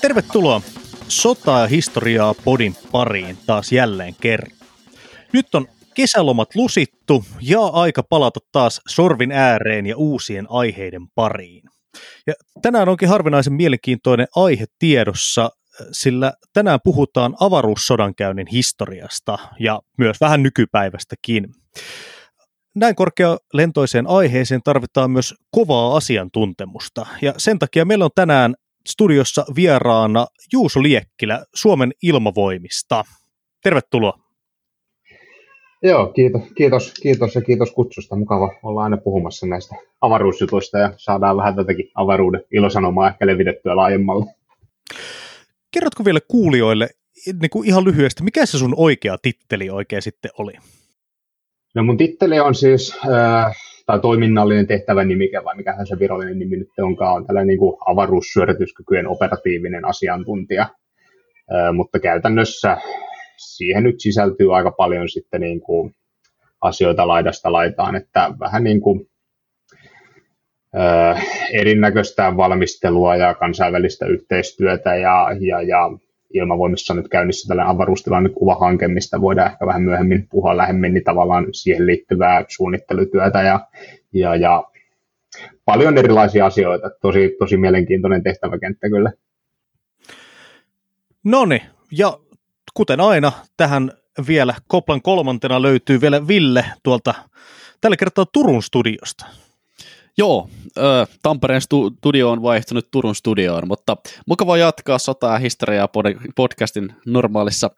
Tervetuloa Sotaa ja historiaa podin pariin taas jälleen kerran. Nyt on kesälomat lusittu ja aika palata taas sorvin ääreen ja uusien aiheiden pariin. Ja tänään onkin harvinaisen mielenkiintoinen aihe tiedossa, sillä tänään puhutaan avaruussodankäynnin historiasta ja myös vähän nykypäivästäkin. Näin korkealentoiseen aiheeseen tarvitaan myös kovaa asiantuntemusta, ja sen takia meillä on tänään studiossa vieraana Juuso Liekkilä Suomen ilmavoimista. Tervetuloa. Joo, kiitos, kiitos, kiitos ja kiitos kutsusta. Mukava olla aina puhumassa näistä avaruusjutuista ja saadaan vähän tätäkin avaruuden ilosanomaa ehkä levitettyä laajemmalle. Kerrotko vielä kuulijoille niin kuin ihan lyhyesti, mikä se sun oikea titteli oikein sitten oli? No mun titteli on siis, äh, tai toiminnallinen tehtävän nimike, vai mikä se virallinen nimi nyt onkaan, on tällainen niin avaruussyörityskykyjen operatiivinen asiantuntija. Äh, mutta käytännössä siihen nyt sisältyy aika paljon sitten niin kuin asioita laidasta laitaan, että vähän niin kuin äh, erinäköistä valmistelua ja kansainvälistä yhteistyötä ja, ja, ja ilmavoimissa on nyt käynnissä tällainen avaruustilannekuvahanke, mistä voidaan ehkä vähän myöhemmin puhua lähemmin, niin tavallaan siihen liittyvää suunnittelutyötä ja, ja, ja paljon erilaisia asioita. Tosi, tosi mielenkiintoinen tehtäväkenttä kyllä. No niin, ja kuten aina, tähän vielä Koplan kolmantena löytyy vielä Ville tuolta tällä kertaa Turun studiosta. Joo, Tampereen studio on vaihtunut Turun studioon, mutta mukava jatkaa sota- ja historiaa podcastin normaalissa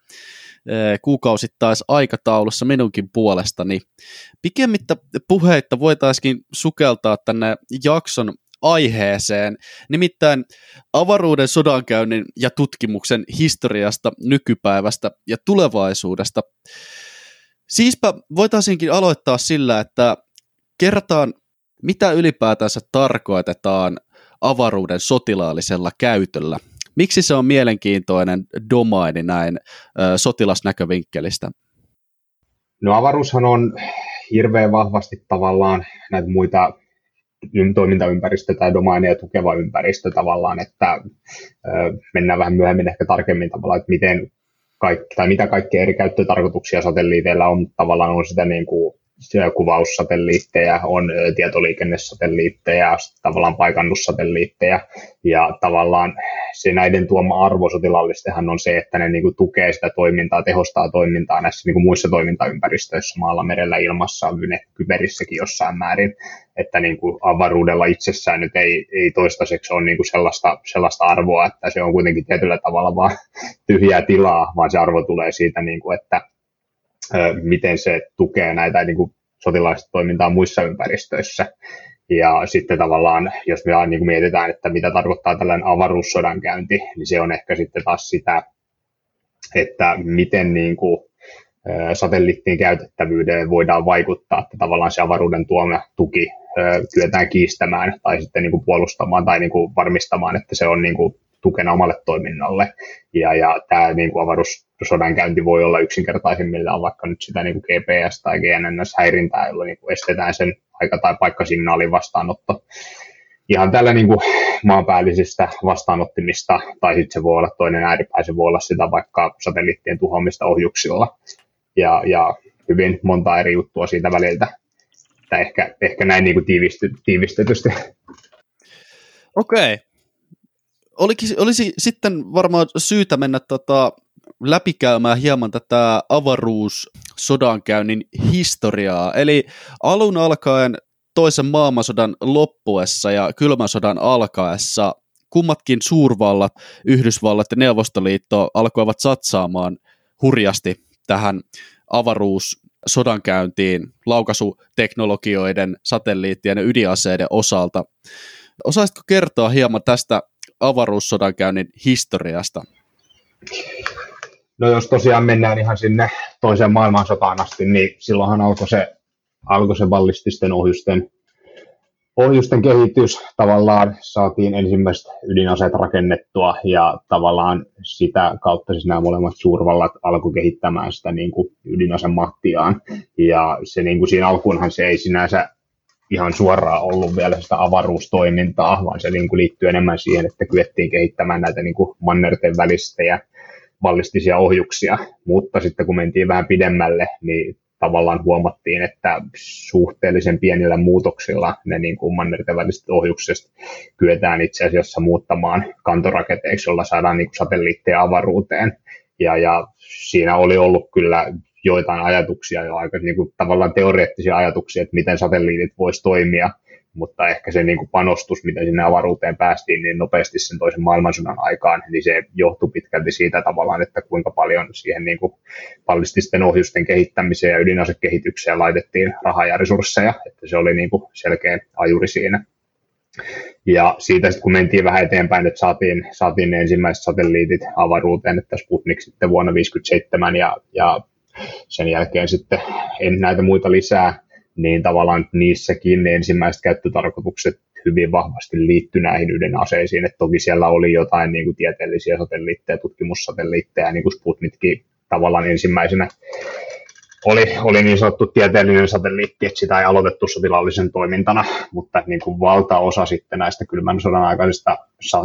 kuukausittais aikataulussa minunkin puolestani. Pikemmittä puheitta voitaisiin sukeltaa tänne jakson aiheeseen, nimittäin avaruuden sodankäynnin ja tutkimuksen historiasta, nykypäivästä ja tulevaisuudesta. Siispä voitaisiinkin aloittaa sillä, että kerrataan mitä ylipäätänsä tarkoitetaan avaruuden sotilaallisella käytöllä? Miksi se on mielenkiintoinen domaini näin ö, sotilasnäkövinkkelistä? No avaruushan on hirveän vahvasti tavallaan näitä muita toimintaympäristöä tai domaineja tukeva ympäristö tavallaan, että ö, mennään vähän myöhemmin ehkä tarkemmin tavallaan, että miten kaikki, tai mitä kaikkia eri käyttötarkoituksia satelliiteilla on, mutta tavallaan on sitä niin kuin kuvaussatelliitteja, on tietoliikennesatelliitteja, tavallaan paikannussatelliitteja, ja tavallaan se näiden tuoma arvo sotilallistehan on se, että ne niin kuin tukee sitä toimintaa, tehostaa toimintaa näissä niin kuin muissa toimintaympäristöissä, maalla, merellä, ilmassa, kyberissäkin jossain määrin, että niin kuin avaruudella itsessään nyt ei, ei toistaiseksi ole niin kuin sellaista, sellaista arvoa, että se on kuitenkin tietyllä tavalla vaan tyhjää tilaa, vaan se arvo tulee siitä, niin kuin, että miten se tukee näitä niin kuin sotilaallista toimintaa muissa ympäristöissä. Ja sitten tavallaan, jos me niin kuin mietitään, että mitä tarkoittaa tällainen avaruussodan käynti, niin se on ehkä sitten taas sitä, että miten niin kuin, satelliittien käytettävyyteen voidaan vaikuttaa, että tavallaan se avaruuden tuoma tuki kyetään kiistämään tai sitten niin kuin puolustamaan tai niin kuin varmistamaan, että se on niin kuin tukena omalle toiminnalle. Ja, ja tämä niin kuin avaruussodankäynti voi olla yksinkertaisimmillaan vaikka nyt sitä niin kuin GPS- tai GNNS-häirintää, jolla niin kuin estetään sen aika- tai paikkasignaalin vastaanotto ihan tällä niin kuin maanpäällisistä vastaanottimista, tai sitten se voi olla toinen ääripää, se voi olla sitä vaikka satelliittien tuhoamista ohjuksilla, ja, ja hyvin monta eri juttua siitä väliltä, että ehkä, ehkä näin niin kuin tiivisty, tiivistetysti. Okei, olisi, olisi sitten varmaan syytä mennä tota, läpikäymään hieman tätä avaruussodankäynnin historiaa. Eli alun alkaen toisen maailmansodan loppuessa ja kylmän sodan alkaessa kummatkin suurvallat, Yhdysvallat ja Neuvostoliitto alkoivat satsaamaan hurjasti tähän avaruus sodankäyntiin laukaisuteknologioiden, satelliittien ja ydinaseiden osalta. Osaisitko kertoa hieman tästä avaruussodankäynnin historiasta? No jos tosiaan mennään ihan sinne toiseen maailmansotaan asti, niin silloinhan alkoi se, alkoi se ballististen ohjusten, ohjusten kehitys. Tavallaan saatiin ensimmäiset ydinaseet rakennettua ja tavallaan sitä kautta siis nämä molemmat suurvallat alkoi kehittämään sitä niin kuin ydinasemahtiaan. Ja se niin kuin siinä alkuunhan se ei sinänsä ihan suoraan ollut vielä sitä avaruustoimintaa, vaan se niin kuin liittyy enemmän siihen, että kyettiin kehittämään näitä niin kuin mannerten välistä ja ballistisia ohjuksia, mutta sitten kun mentiin vähän pidemmälle, niin tavallaan huomattiin, että suhteellisen pienillä muutoksilla ne niin kuin mannerten väliset ohjukset kyetään itse asiassa muuttamaan kantoraketeiksi, jolla saadaan niin kuin satelliitteja avaruuteen. Ja, ja siinä oli ollut kyllä joitain ajatuksia jo aika niin kuin, tavallaan teoreettisia ajatuksia, että miten satelliitit voisi toimia, mutta ehkä se niin kuin panostus, miten sinne avaruuteen päästiin niin nopeasti sen toisen maailmansodan aikaan, niin se johtui pitkälti siitä tavallaan, että kuinka paljon siihen niin kuin ballististen ohjusten kehittämiseen ja ydinasekehitykseen laitettiin rahaa ja resursseja, että se oli niin kuin selkeä ajuri siinä. Ja siitä sitten kun mentiin vähän eteenpäin, että saatiin, saatiin ne ensimmäiset satelliitit avaruuteen, että Sputnik sitten vuonna 1957 ja, ja sen jälkeen sitten en näitä muita lisää, niin tavallaan niissäkin ensimmäiset käyttötarkoitukset hyvin vahvasti liittyi näihin ydinaseisiin, että toki siellä oli jotain niin kuin tieteellisiä satelliitteja, tutkimussatelliitteja, niin kuin Sputnikki tavallaan ensimmäisenä oli, oli niin sanottu tieteellinen satelliitti, että sitä ei aloitettu sotilaallisen toimintana, mutta niin kuin valtaosa sitten näistä kylmän sodan aikaisista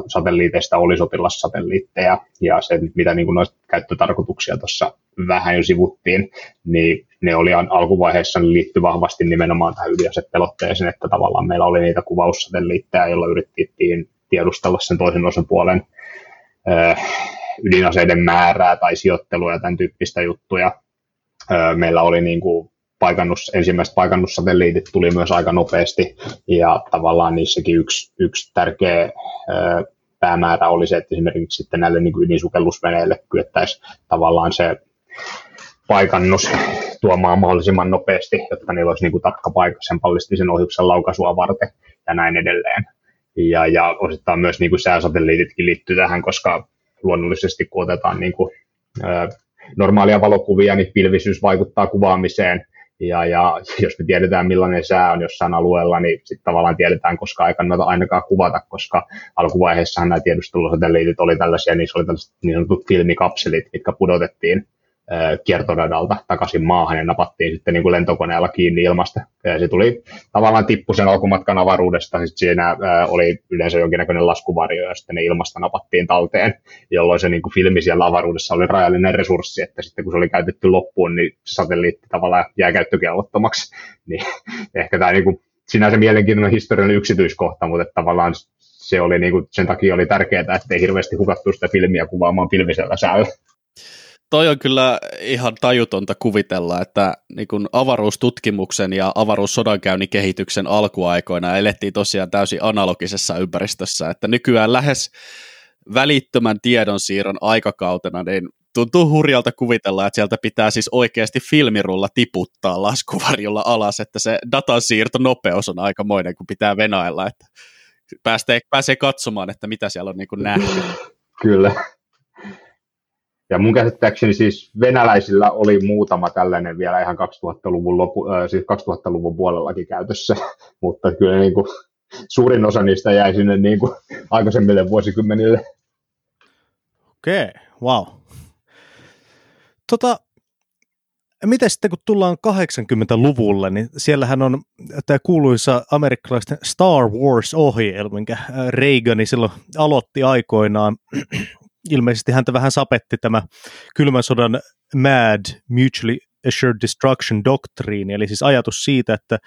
satelliiteista oli sotilassatelliitteja, ja se, mitä niin kuin noista käyttötarkoituksia tuossa vähän jo sivuttiin, niin ne oli alkuvaiheessa ne liittyi vahvasti nimenomaan tähän ydinasepelotteeseen, että tavallaan meillä oli niitä kuvaussatelliitteja, joilla yritettiin tiedustella sen toisen osapuolen ydinaseiden määrää tai sijoittelua ja tämän tyyppistä juttuja, meillä oli niin kuin paikannus, ensimmäiset paikannussatelliitit tuli myös aika nopeasti ja tavallaan niissäkin yksi, yksi tärkeä päämäärä oli se, että esimerkiksi sitten näille niin ydinsukellusveneille kyettäisiin tavallaan se paikannus tuomaan mahdollisimman nopeasti, jotta niillä olisi niin kuin paikka sen ballistisen ohjuksen laukaisua varten ja näin edelleen. Ja, ja osittain myös niin kuin sääsatelliititkin liittyy tähän, koska luonnollisesti kun otetaan niin kuin, normaalia valokuvia, niin pilvisyys vaikuttaa kuvaamiseen. Ja, ja jos me tiedetään, millainen sää on jossain alueella, niin sitten tavallaan tiedetään, koska ei kannata ainakaan kuvata, koska alkuvaiheessahan nämä tiedustelusatelliitit oli tällaisia, niissä oli tällaiset niin sanotut filmikapselit, mitkä pudotettiin kiertoradalta takaisin maahan ja napattiin sitten niin kuin lentokoneella kiinni ilmasta. Ja se tuli tavallaan tippu sen alkumatkan avaruudesta, sitten siinä oli yleensä jonkinnäköinen laskuvarjo ja sitten ne ilmasta napattiin talteen, jolloin se niin kuin filmi siellä avaruudessa oli rajallinen resurssi, että sitten kun se oli käytetty loppuun, niin se satelliitti tavallaan jää käyttökelvottomaksi. Niin ehkä tämä niin kuin, sinänsä mielenkiintoinen historiallinen yksityiskohta, mutta tavallaan se oli niin kuin, sen takia oli tärkeää, että ei hirveästi hukattu sitä filmiä kuvaamaan filmisellä säällä toi on kyllä ihan tajutonta kuvitella, että niin kun avaruustutkimuksen ja avaruussodankäynnin kehityksen alkuaikoina elettiin tosiaan täysin analogisessa ympäristössä, että nykyään lähes välittömän tiedonsiirron aikakautena, niin tuntuu hurjalta kuvitella, että sieltä pitää siis oikeasti filmirulla tiputtaa laskuvarjolla alas, että se datansiirto nopeus on aikamoinen, kun pitää venailla, että pääsee, pääsee katsomaan, että mitä siellä on niin nähty. Kyllä. Ja mun käsittääkseni siis venäläisillä oli muutama tällainen vielä ihan 2000-luvun, lopu, äh, siis 2000-luvun puolellakin käytössä, mutta kyllä niin kuin, suurin osa niistä jäi sinne niin kuin, aikaisemmille vuosikymmenille. Okei, okay, wow. Tota, miten sitten kun tullaan 80-luvulle, niin siellähän on tämä kuuluisa amerikkalaisten Star Wars-ohjelma, minkä Reagan silloin aloitti aikoinaan ilmeisesti häntä vähän sapetti tämä kylmän sodan MAD, Mutually Assured Destruction Doctrine, eli siis ajatus siitä, että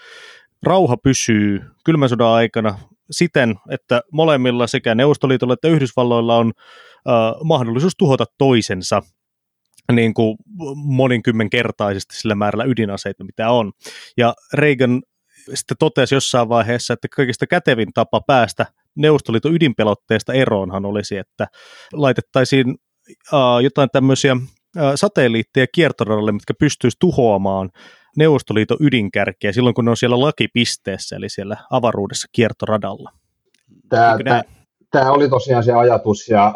rauha pysyy kylmän sodan aikana siten, että molemmilla sekä Neuvostoliitolla että Yhdysvalloilla on äh, mahdollisuus tuhota toisensa niin kuin moninkymmenkertaisesti sillä määrällä ydinaseita, mitä on. Ja Reagan sitten totesi jossain vaiheessa, että kaikista kätevin tapa päästä Neuvostoliiton ydinpelotteesta eroonhan olisi, että laitettaisiin uh, jotain tämmöisiä uh, satelliitteja kiertoradalle, mitkä pystyisi tuhoamaan Neuvostoliiton ydinkärkeä silloin, kun ne on siellä lakipisteessä, eli siellä avaruudessa kiertoradalla. Tämä, tämä, tämä oli tosiaan se ajatus, ja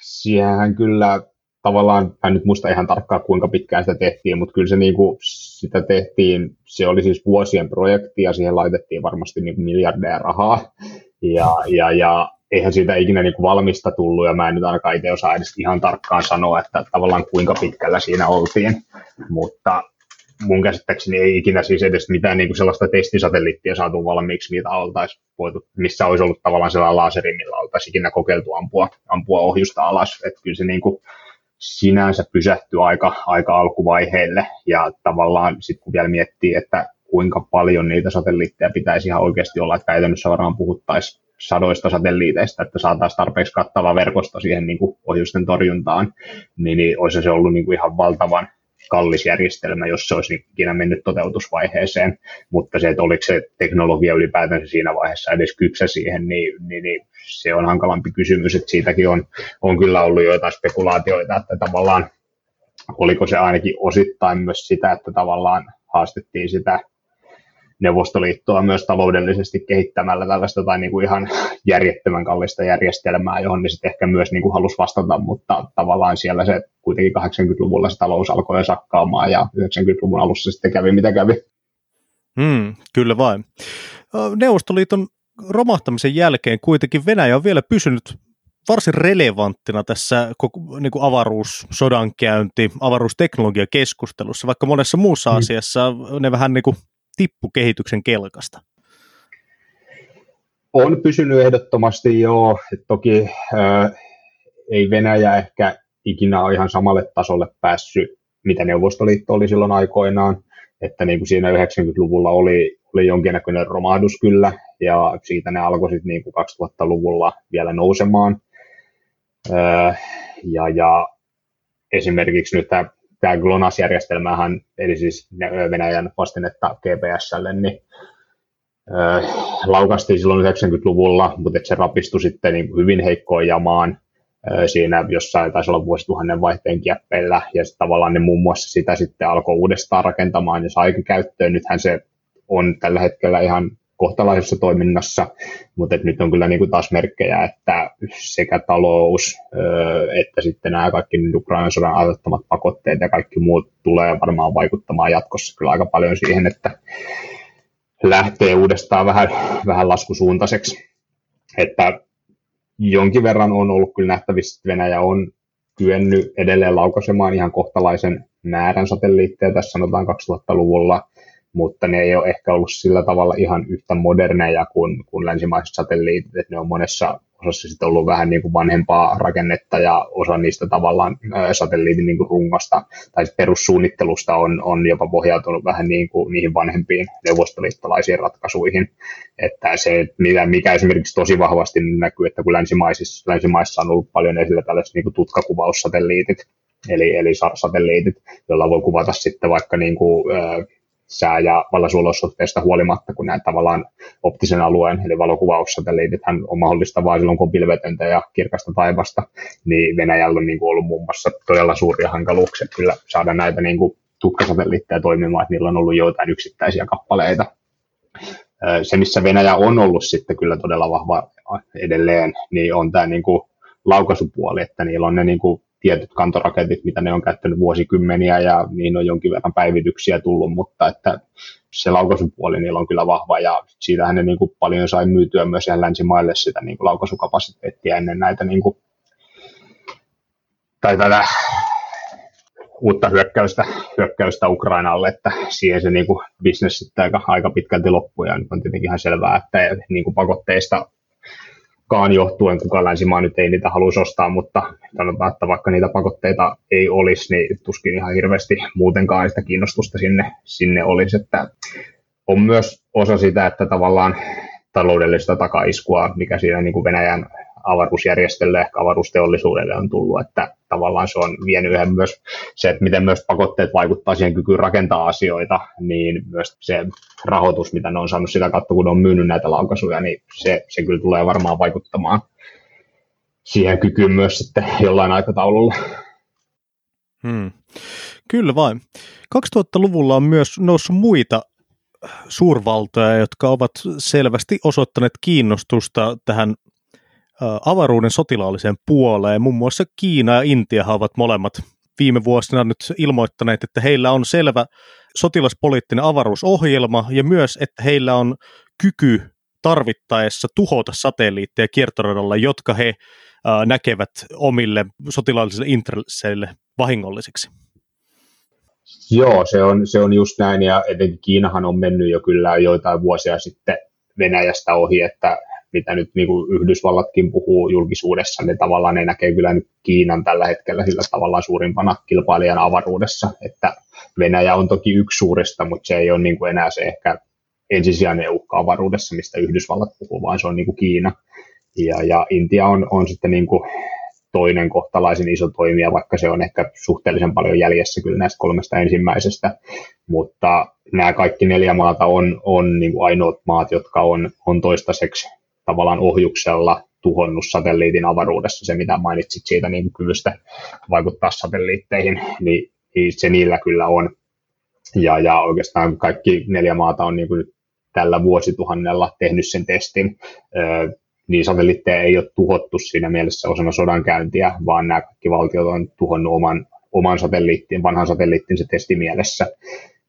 siihen kyllä tavallaan, mä nyt muista ihan tarkkaan kuinka pitkään sitä tehtiin, mutta kyllä se niin kuin, sitä tehtiin, se oli siis vuosien projekti ja siihen laitettiin varmasti niin kuin miljardeja rahaa. Ja, ja, ja eihän siitä ikinä niin kuin valmista tullut, ja mä en nyt ainakaan itse osaa edes ihan tarkkaan sanoa, että tavallaan kuinka pitkällä siinä oltiin. Mutta mun käsittääkseni ei ikinä siis edes mitään niin kuin sellaista testisatelliittia saatu valmiiksi, mitä oltaisiin voitu, missä olisi ollut tavallaan sellainen laseri, millä oltaisiin ikinä kokeiltu ampua, ampua ohjusta alas. Että kyllä se niin kuin sinänsä pysähtyi aika, aika alkuvaiheelle. Ja tavallaan sitten kun vielä miettii, että kuinka paljon niitä satelliitteja pitäisi ihan oikeasti olla, että käytännössä varmaan puhuttaisiin sadoista satelliiteista, että saataisiin tarpeeksi kattava verkosto siihen niin kuin ohjusten torjuntaan, niin, niin olisi se ollut niin kuin ihan valtavan kallis järjestelmä, jos se olisi ikinä mennyt toteutusvaiheeseen, mutta se, että oliko se teknologia ylipäätänsä siinä vaiheessa edes kypsä siihen, niin, niin, niin se on hankalampi kysymys, että siitäkin on, on kyllä ollut joitain spekulaatioita, että tavallaan oliko se ainakin osittain myös sitä, että tavallaan haastettiin sitä Neuvostoliittoa myös taloudellisesti kehittämällä tällaista tai niin kuin ihan järjettömän kallista järjestelmää, johon ne sitten ehkä myös niin kuin halusi vastata, mutta tavallaan siellä se kuitenkin 80-luvulla se talous alkoi sakkaamaan ja 90-luvun alussa sitten kävi mitä kävi. Hmm, kyllä vain. Neuvostoliiton romahtamisen jälkeen kuitenkin Venäjä on vielä pysynyt varsin relevanttina tässä koko, niin kuin avaruus, sodankäynti, avaruusteknologiakeskustelussa, vaikka monessa muussa hmm. asiassa ne vähän niin kuin tippu kehityksen kelkasta? On pysynyt ehdottomasti joo. Et toki ää, ei Venäjä ehkä ikinä ole ihan samalle tasolle päässyt, mitä Neuvostoliitto oli silloin aikoinaan. Että niin kuin siinä 90-luvulla oli, oli jonkinnäköinen romahdus kyllä, ja siitä ne alkoi sitten niin kuin 2000-luvulla vielä nousemaan. Ää, ja, ja esimerkiksi nyt tämä tämä GLONASS-järjestelmähän, eli siis Venäjän vastinetta GPSlle, niin laukastiin silloin 90-luvulla, mutta se rapistui sitten niin hyvin heikkoon jamaan siinä jossain taisi olla vuosituhannen vaihteen kieppeillä, ja tavallaan ne muun muassa sitä sitten alkoi uudestaan rakentamaan ja saikin käyttöön. Nythän se on tällä hetkellä ihan kohtalaisessa toiminnassa, mutta nyt on kyllä niin kuin taas merkkejä, että sekä talous että sitten nämä kaikki Ukrainan sodan aiheuttamat pakotteet ja kaikki muut tulee varmaan vaikuttamaan jatkossa kyllä aika paljon siihen, että lähtee uudestaan vähän, vähän laskusuuntaiseksi. Että jonkin verran on ollut kyllä nähtävissä, että Venäjä on kyennyt edelleen laukaisemaan ihan kohtalaisen määrän satelliitteja tässä sanotaan 2000-luvulla, mutta ne ei ole ehkä ollut sillä tavalla ihan yhtä moderneja kuin, kuin länsimaiset satelliitit, että ne on monessa osassa sitten ollut vähän niin kuin vanhempaa rakennetta ja osa niistä tavallaan satelliitin niin kuin rungosta tai perussuunnittelusta on, on jopa pohjautunut vähän niin kuin niihin vanhempiin neuvostoliittolaisiin ratkaisuihin. Että se, mikä, mikä esimerkiksi tosi vahvasti näkyy, että kun länsimaisissa, länsimaissa on ollut paljon esillä tällaiset niin kuin tutkakuvaussatelliitit, eli, eli SAR-satelliitit, joilla voi kuvata sitten vaikka niin kuin, sää- ja valosuolosuhteista huolimatta, kun näin tavallaan optisen alueen, eli valokuvaussatelliitithän on mahdollista vain silloin, kun on pilvetöntä ja kirkasta taivasta, niin Venäjällä on niin kuin ollut muun muassa todella suuria hankaluuksia kyllä saada näitä niin kuin tukkasatelliitteja toimimaan, että niillä on ollut joitain yksittäisiä kappaleita. Se, missä Venäjä on ollut sitten kyllä todella vahva edelleen, niin on tämä niin kuin laukaisupuoli, että niillä on ne niin kuin tietyt kantoraketit, mitä ne on käyttänyt vuosikymmeniä ja niin on jonkin verran päivityksiä tullut, mutta että se laukaisupuoli niillä on kyllä vahva ja siitähän ne niin kuin paljon sai myytyä myös ihan länsimaille sitä niin kuin laukaisukapasiteettia ennen näitä niin kuin, tai tätä uutta hyökkäystä, hyökkäystä Ukrainalle, että siihen se niin kuin, business sitten aika, aika pitkälti loppui ja nyt on tietenkin ihan selvää, että niin kuin pakotteista kaan johtuen, kuka länsimaa nyt ei niitä haluaisi ostaa, mutta sanotaan, että vaikka niitä pakotteita ei olisi, niin tuskin ihan hirveästi muutenkaan sitä kiinnostusta sinne, sinne olisi. Että on myös osa sitä, että tavallaan taloudellista takaiskua, mikä siinä niin kuin Venäjän avaruusjärjestölle, ehkä avaruusteollisuudelle on tullut, että tavallaan se on vienyt yhden myös se, että miten myös pakotteet vaikuttaa siihen kykyyn rakentaa asioita, niin myös se rahoitus, mitä ne on saanut sitä kautta, kun ne on myynyt näitä laukaisuja, niin se, se kyllä tulee varmaan vaikuttamaan siihen kykyyn myös sitten jollain aikataululla. Hmm. Kyllä vain. 2000-luvulla on myös noussut muita suurvaltoja, jotka ovat selvästi osoittaneet kiinnostusta tähän avaruuden sotilaalliseen puoleen. Muun muassa Kiina ja Intia ovat molemmat viime vuosina nyt ilmoittaneet, että heillä on selvä sotilaspoliittinen avaruusohjelma ja myös, että heillä on kyky tarvittaessa tuhota satelliitteja kiertoradalla, jotka he näkevät omille sotilaallisille intresseille vahingollisiksi. Joo, se on, se on just näin, ja etenkin Kiinahan on mennyt jo kyllä joitain vuosia sitten Venäjästä ohi, että mitä nyt niin kuin Yhdysvallatkin puhuu julkisuudessa, niin tavallaan ne näkee kyllä nyt Kiinan tällä hetkellä sillä tavallaan suurimpana kilpailijan avaruudessa, että Venäjä on toki yksi suurista, mutta se ei ole niin kuin enää se ehkä ensisijainen uhka avaruudessa, mistä Yhdysvallat puhuu, vaan se on niin kuin Kiina. Ja, ja Intia on, on sitten niin kuin toinen kohtalaisen iso toimija, vaikka se on ehkä suhteellisen paljon jäljessä kyllä näistä kolmesta ensimmäisestä, mutta nämä kaikki neljä maata on, on niin kuin ainoat maat, jotka on, on toistaiseksi tavallaan ohjuksella tuhonnut satelliitin avaruudessa, se mitä mainitsit siitä niin kyvystä vaikuttaa satelliitteihin, niin, niin se niillä kyllä on. Ja, ja oikeastaan kaikki neljä maata on niin kuin tällä vuosituhannella tehnyt sen testin. niin satelliitteja ei ole tuhottu siinä mielessä osana sodankäyntiä, vaan nämä kaikki valtiot on tuhonnut oman, oman satelliittin, vanhan satelliittin se testimielessä.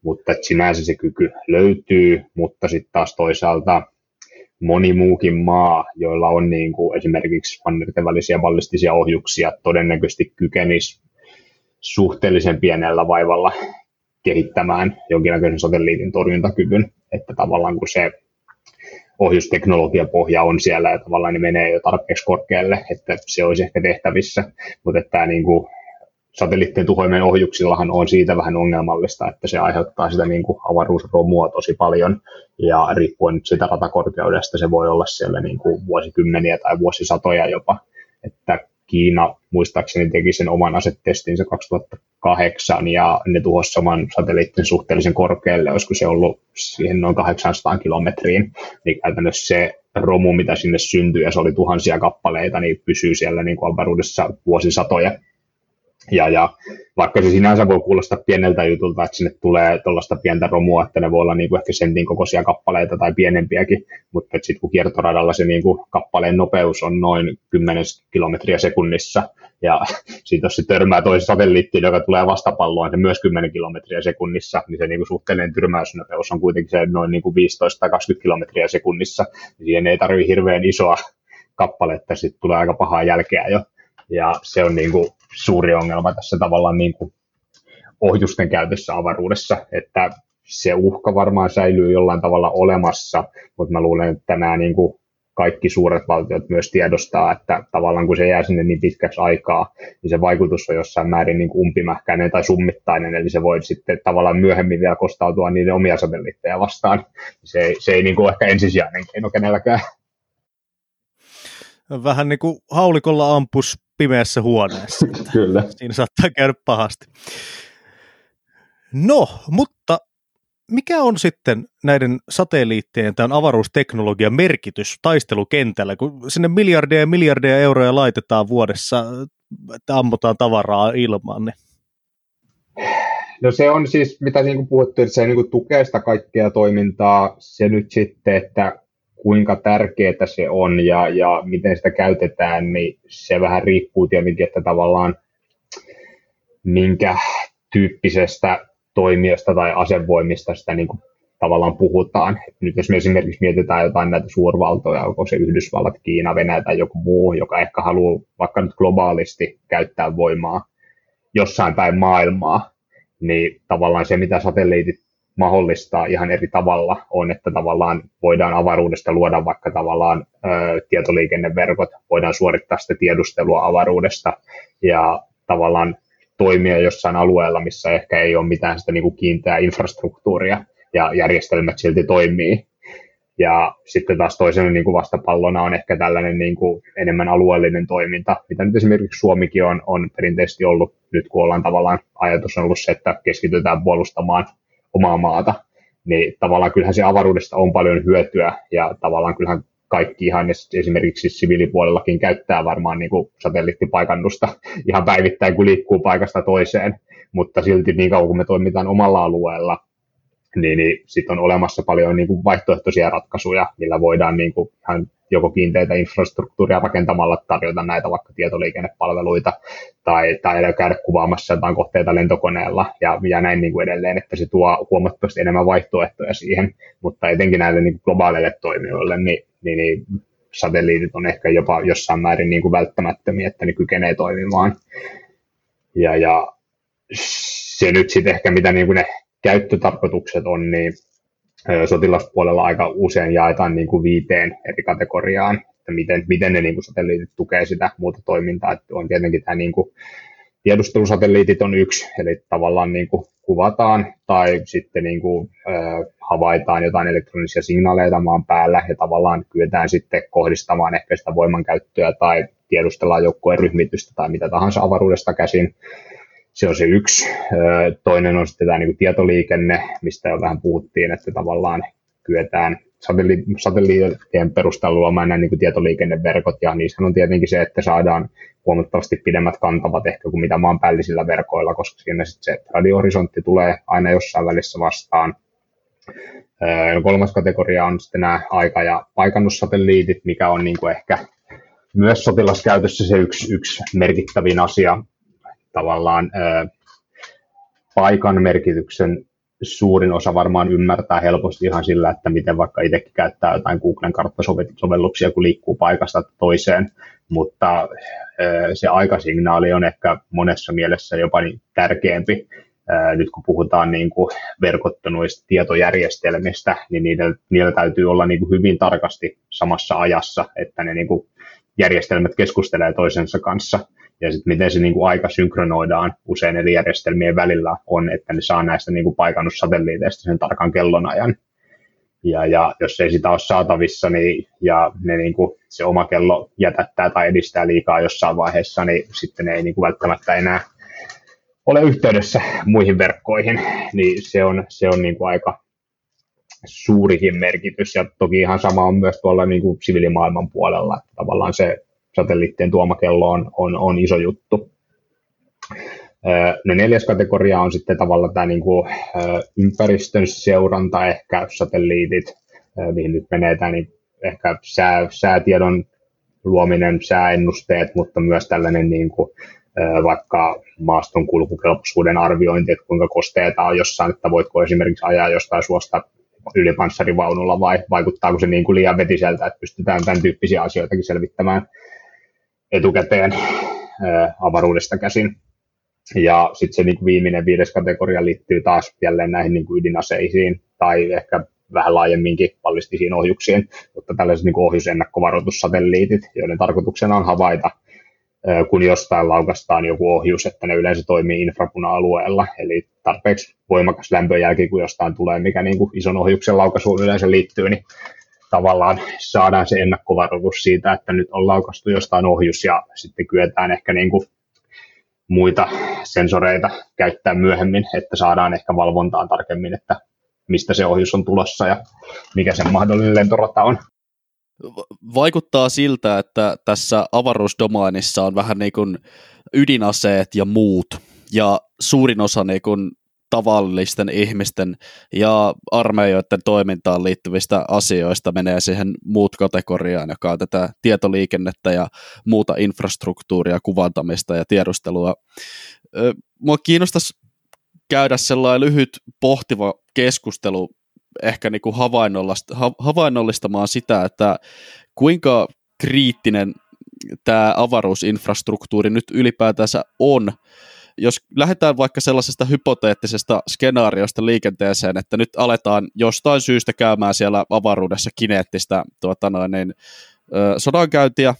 Mutta sinänsä se kyky löytyy, mutta sitten taas toisaalta moni muukin maa, joilla on niin kuin esimerkiksi mannerten välisiä ballistisia ohjuksia, todennäköisesti kykenisi suhteellisen pienellä vaivalla kehittämään jonkinlaisen satelliitin torjuntakyvyn, että tavallaan kun se ohjusteknologiapohja on siellä ja tavallaan ne menee jo tarpeeksi korkealle, että se olisi ehkä tehtävissä, mutta että tämä niin kuin satelliittien tuhoimien ohjuksillahan on siitä vähän ongelmallista, että se aiheuttaa sitä niin kuin avaruusromua tosi paljon, ja riippuen nyt siitä ratakorkeudesta se voi olla siellä niin kuin vuosikymmeniä tai vuosisatoja jopa, että Kiina muistaakseni teki sen oman asetestinsä 2008 ja ne tuhosi saman satelliitin suhteellisen korkealle, olisiko se ollut siihen noin 800 kilometriin, niin käytännössä se romu, mitä sinne syntyi, ja se oli tuhansia kappaleita, niin pysyy siellä niin kuin avaruudessa vuosisatoja. Ja, ja vaikka se sinänsä voi kuulostaa pieneltä jutulta, että sinne tulee tuollaista pientä romua, että ne voi olla niin kuin ehkä sentin kokoisia kappaleita tai pienempiäkin, mutta sitten kun kiertoradalla se niin kuin kappaleen nopeus on noin 10 kilometriä sekunnissa, ja sitten jos se törmää toisen satelliittiin, joka tulee vastapalloon, se myös 10 kilometriä sekunnissa, niin se niin kuin suhteellinen tyrmäysnopeus on kuitenkin se noin niin kuin 15 tai 20 kilometriä sekunnissa, niin siihen ei tarvitse hirveän isoa kappaletta, sitten tulee aika pahaa jälkeä jo, ja se on niin kuin suuri ongelma tässä tavallaan niin kuin ohjusten käytössä avaruudessa, että se uhka varmaan säilyy jollain tavalla olemassa, mutta mä luulen, että nämä niin kuin kaikki suuret valtiot myös tiedostaa, että tavallaan kun se jää sinne niin pitkäksi aikaa, niin se vaikutus on jossain määrin niin umpimähkäinen tai summittainen, eli se voi sitten tavallaan myöhemmin vielä kostautua niiden omia satelliitteja vastaan. Se ei, se ei niin kuin ehkä ensisijainen keino kenelläkään. Vähän niin kuin haulikolla ampus pimeässä huoneessa. Kyllä. Siinä saattaa käydä pahasti. No, mutta mikä on sitten näiden satelliittien tämän avaruusteknologian merkitys taistelukentällä, kun sinne miljardeja ja miljardeja euroja laitetaan vuodessa, että ammutaan tavaraa ilmaan? Niin? No se on siis, mitä niin kuin puhuttu, että se niin kuin tukee sitä kaikkea toimintaa. Se nyt sitten, että kuinka tärkeää se on ja, ja miten sitä käytetään, niin se vähän riippuu tietenkin, että tavallaan minkä tyyppisestä toimijasta tai asevoimista sitä niin kuin tavallaan puhutaan. Nyt jos me esimerkiksi mietitään jotain näitä suurvaltoja, onko se Yhdysvallat, Kiina, Venäjä tai joku muu, joka ehkä haluaa vaikka nyt globaalisti käyttää voimaa jossain päin maailmaa, niin tavallaan se, mitä satelliitit mahdollistaa ihan eri tavalla on, että tavallaan voidaan avaruudesta luoda vaikka tavallaan ö, tietoliikenneverkot, voidaan suorittaa sitä tiedustelua avaruudesta ja tavallaan toimia jossain alueella, missä ehkä ei ole mitään sitä niin kuin kiinteää infrastruktuuria ja järjestelmät silti toimii. Ja sitten taas toisena niin kuin vastapallona on ehkä tällainen niin kuin enemmän alueellinen toiminta, mitä nyt esimerkiksi Suomikin on, on perinteisesti ollut, nyt kun ollaan tavallaan ajatus on ollut se, että keskitytään puolustamaan omaa maata, niin tavallaan kyllähän se avaruudesta on paljon hyötyä ja tavallaan kyllähän kaikki ihan esimerkiksi siviilipuolellakin käyttää varmaan niin kuin satelliittipaikannusta ihan päivittäin, kun liikkuu paikasta toiseen, mutta silti niin kauan kun me toimitaan omalla alueella, niin, niin sitten on olemassa paljon niin kuin vaihtoehtoisia ratkaisuja, millä voidaan niin kuin ihan joko kiinteitä infrastruktuuria rakentamalla tarjota näitä vaikka tietoliikennepalveluita tai, tai käydä kuvaamassa jotain kohteita lentokoneella ja, ja näin niin kuin edelleen, että se tuo huomattavasti enemmän vaihtoehtoja siihen, mutta etenkin näille niin kuin globaaleille toimijoille, niin, niin, niin satelliitit on ehkä jopa jossain määrin niin kuin välttämättömiä, että ne kykenee toimimaan. Ja, ja se nyt sitten ehkä mitä niin kuin ne käyttötarkoitukset on, niin sotilaspuolella aika usein jaetaan niin kuin viiteen eri kategoriaan, että miten, miten ne niin kuin satelliitit tukee sitä muuta toimintaa. Että on tietenkin tämä niin kuin, tiedustelusatelliitit on yksi, eli tavallaan niin kuin kuvataan tai sitten niin kuin, äh, havaitaan jotain elektronisia signaaleita maan päällä ja tavallaan kyetään sitten kohdistamaan ehkä sitä voimankäyttöä tai tiedustellaan joukkueen ryhmitystä tai mitä tahansa avaruudesta käsin. Se on se yksi. Toinen on sitten tämä niin tietoliikenne, mistä jo vähän puhuttiin, että tavallaan kyetään satelliittien perusteella luomaan nämä niin tietoliikenneverkot, ja niissä on tietenkin se, että saadaan huomattavasti pidemmät kantavat ehkä kuin mitä maanpäällisillä verkoilla, koska siinä sitten se radiohorisontti tulee aina jossain välissä vastaan. Ja kolmas kategoria on sitten nämä aika- ja paikannussatelliitit, mikä on niin kuin ehkä myös sotilaskäytössä se yksi, yksi merkittävin asia, tavallaan paikan merkityksen suurin osa varmaan ymmärtää helposti ihan sillä, että miten vaikka itsekin käyttää jotain Googlen karttasovelluksia, kun liikkuu paikasta toiseen, mutta se aikasignaali on ehkä monessa mielessä jopa niin tärkeämpi. Nyt kun puhutaan niin kuin verkottunuista tietojärjestelmistä, niin niillä, niillä täytyy olla niin kuin hyvin tarkasti samassa ajassa, että ne niin kuin järjestelmät keskustelee toisensa kanssa ja sitten miten se niin kuin aika synkronoidaan usein eri järjestelmien välillä on, että ne saa näistä niin kuin paikannussatelliiteista sen tarkan kellonajan. Ja, ja jos ei sitä ole saatavissa niin, ja ne, niin kuin, se oma kello jätättää tai edistää liikaa jossain vaiheessa, niin sitten ne ei niin kuin välttämättä enää ole yhteydessä muihin verkkoihin, niin se on, se on niin kuin aika suurikin merkitys. Ja toki ihan sama on myös tuolla niin kuin siviilimaailman puolella, että tavallaan se satelliittien tuoma kello on, on, on iso juttu. No neljäs kategoria on sitten tavallaan tämä niin kuin, ympäristön seuranta, ehkä satelliitit, mihin nyt menee tämä niin ehkä sää, säätiedon luominen, sääennusteet, mutta myös tällainen niin kuin, vaikka maaston kulkukelpoisuuden arviointi, että kuinka kosteita on jossain, että voitko esimerkiksi ajaa jostain suosta ylipanssarivaunulla vai vaikuttaako se niin kuin liian vetiseltä, että pystytään tämän tyyppisiä asioitakin selvittämään etukäteen avaruudesta käsin. Ja sitten se niin viimeinen viides kategoria liittyy taas jälleen näihin niin kuin ydinaseisiin tai ehkä vähän laajemminkin ballistisiin ohjuksiin, mutta tällaiset niin ohjusennakkovaroitussatelliitit, joiden tarkoituksena on havaita, kun jostain laukastaan joku ohjus, että ne yleensä toimii infrapuna-alueella, eli tarpeeksi voimakas lämpöjälki, kun jostain tulee, mikä niin kuin ison ohjuksen laukaisuun yleensä liittyy, niin tavallaan saadaan se ennakkovaroitus siitä, että nyt on laukastu jostain ohjus ja sitten kyetään ehkä niin kuin muita sensoreita käyttää myöhemmin, että saadaan ehkä valvontaan tarkemmin, että mistä se ohjus on tulossa ja mikä sen mahdollinen lentorata on. Vaikuttaa siltä, että tässä avaruusdomainissa on vähän niin kuin ydinaseet ja muut, ja suurin osa niin kuin tavallisten ihmisten ja armeijoiden toimintaan liittyvistä asioista menee siihen muut kategoriaan, joka on tätä tietoliikennettä ja muuta infrastruktuuria, kuvantamista ja tiedustelua. Mua kiinnostaisi käydä sellainen lyhyt pohtiva keskustelu ehkä niin kuin havainnollistamaan sitä, että kuinka kriittinen tämä avaruusinfrastruktuuri nyt ylipäätänsä on jos lähdetään vaikka sellaisesta hypoteettisesta skenaariosta liikenteeseen, että nyt aletaan jostain syystä käymään siellä avaruudessa kineettistä tuota noin, niin, sodankäyntiä,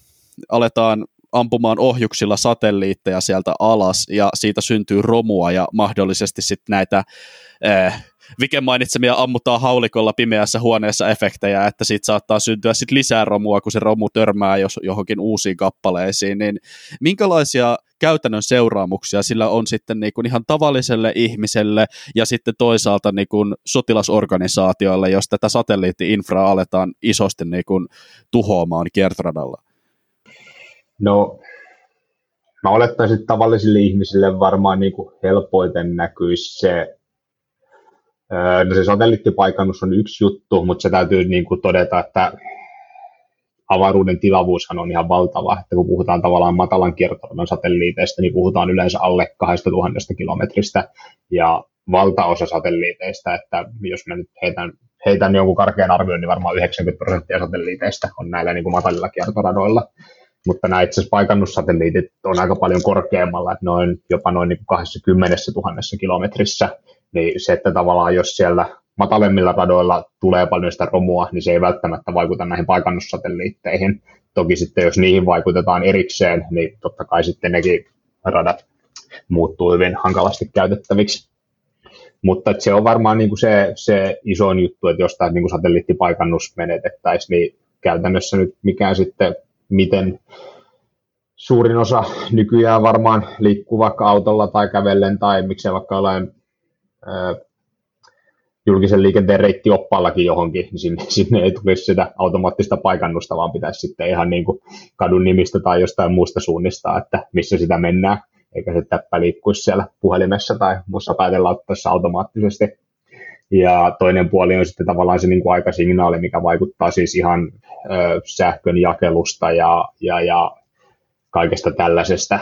aletaan ampumaan ohjuksilla satelliitteja sieltä alas ja siitä syntyy romua ja mahdollisesti sitten näitä äh, Viken mainitsemia ammutaan haulikolla pimeässä huoneessa efektejä, että siitä saattaa syntyä sit lisää romua, kun se romu törmää jos, johonkin uusiin kappaleisiin, niin minkälaisia käytännön seuraamuksia sillä on sitten niin kuin ihan tavalliselle ihmiselle ja sitten toisaalta niin kuin sotilasorganisaatioille, jos tätä satelliitti-infraa aletaan isosti niin kuin tuhoamaan kiertoradalla? No, mä olettaisin, että tavallisille ihmisille varmaan niin kuin helpoiten näkyisi se No se satelliittipaikannus on yksi juttu, mutta se täytyy niin kuin todeta, että avaruuden tilavuushan on ihan valtava, että kun puhutaan tavallaan matalan kiertoradan satelliiteista, niin puhutaan yleensä alle 2000 kilometristä, ja valtaosa satelliiteista, että jos mä nyt heitän, heitän jonkun karkean arvion, niin varmaan 90 prosenttia satelliiteista on näillä niin kuin matalilla kiertoradoilla. Mutta nämä itse asiassa paikannussatelliitit on aika paljon korkeammalla, että noin, jopa noin niin 20 000 kilometrissä, niin se, että tavallaan jos siellä matalemmilla radoilla tulee paljon sitä romua, niin se ei välttämättä vaikuta näihin paikannussatelliitteihin. Toki sitten jos niihin vaikutetaan erikseen, niin totta kai sitten nekin radat muuttuu hyvin hankalasti käytettäviksi. Mutta se on varmaan niin kuin se, se isoin juttu, että jos tämä niin kuin satelliittipaikannus menetettäisiin, niin käytännössä nyt mikään sitten, miten suurin osa nykyään varmaan liikkuu vaikka autolla tai kävellen tai miksei vaikka jollain julkisen liikenteen reittioppaallakin johonkin, niin sinne, sinne ei tulisi sitä automaattista paikannusta, vaan pitäisi sitten ihan niin kuin kadun nimistä tai jostain muusta suunnistaa, että missä sitä mennään, eikä se täppä liikkuisi siellä puhelimessa tai muussa päätelautteessa automaattisesti. Ja toinen puoli on sitten tavallaan se niin kuin aikasignaali, mikä vaikuttaa siis ihan ö, sähkön jakelusta ja, ja, ja kaikesta tällaisesta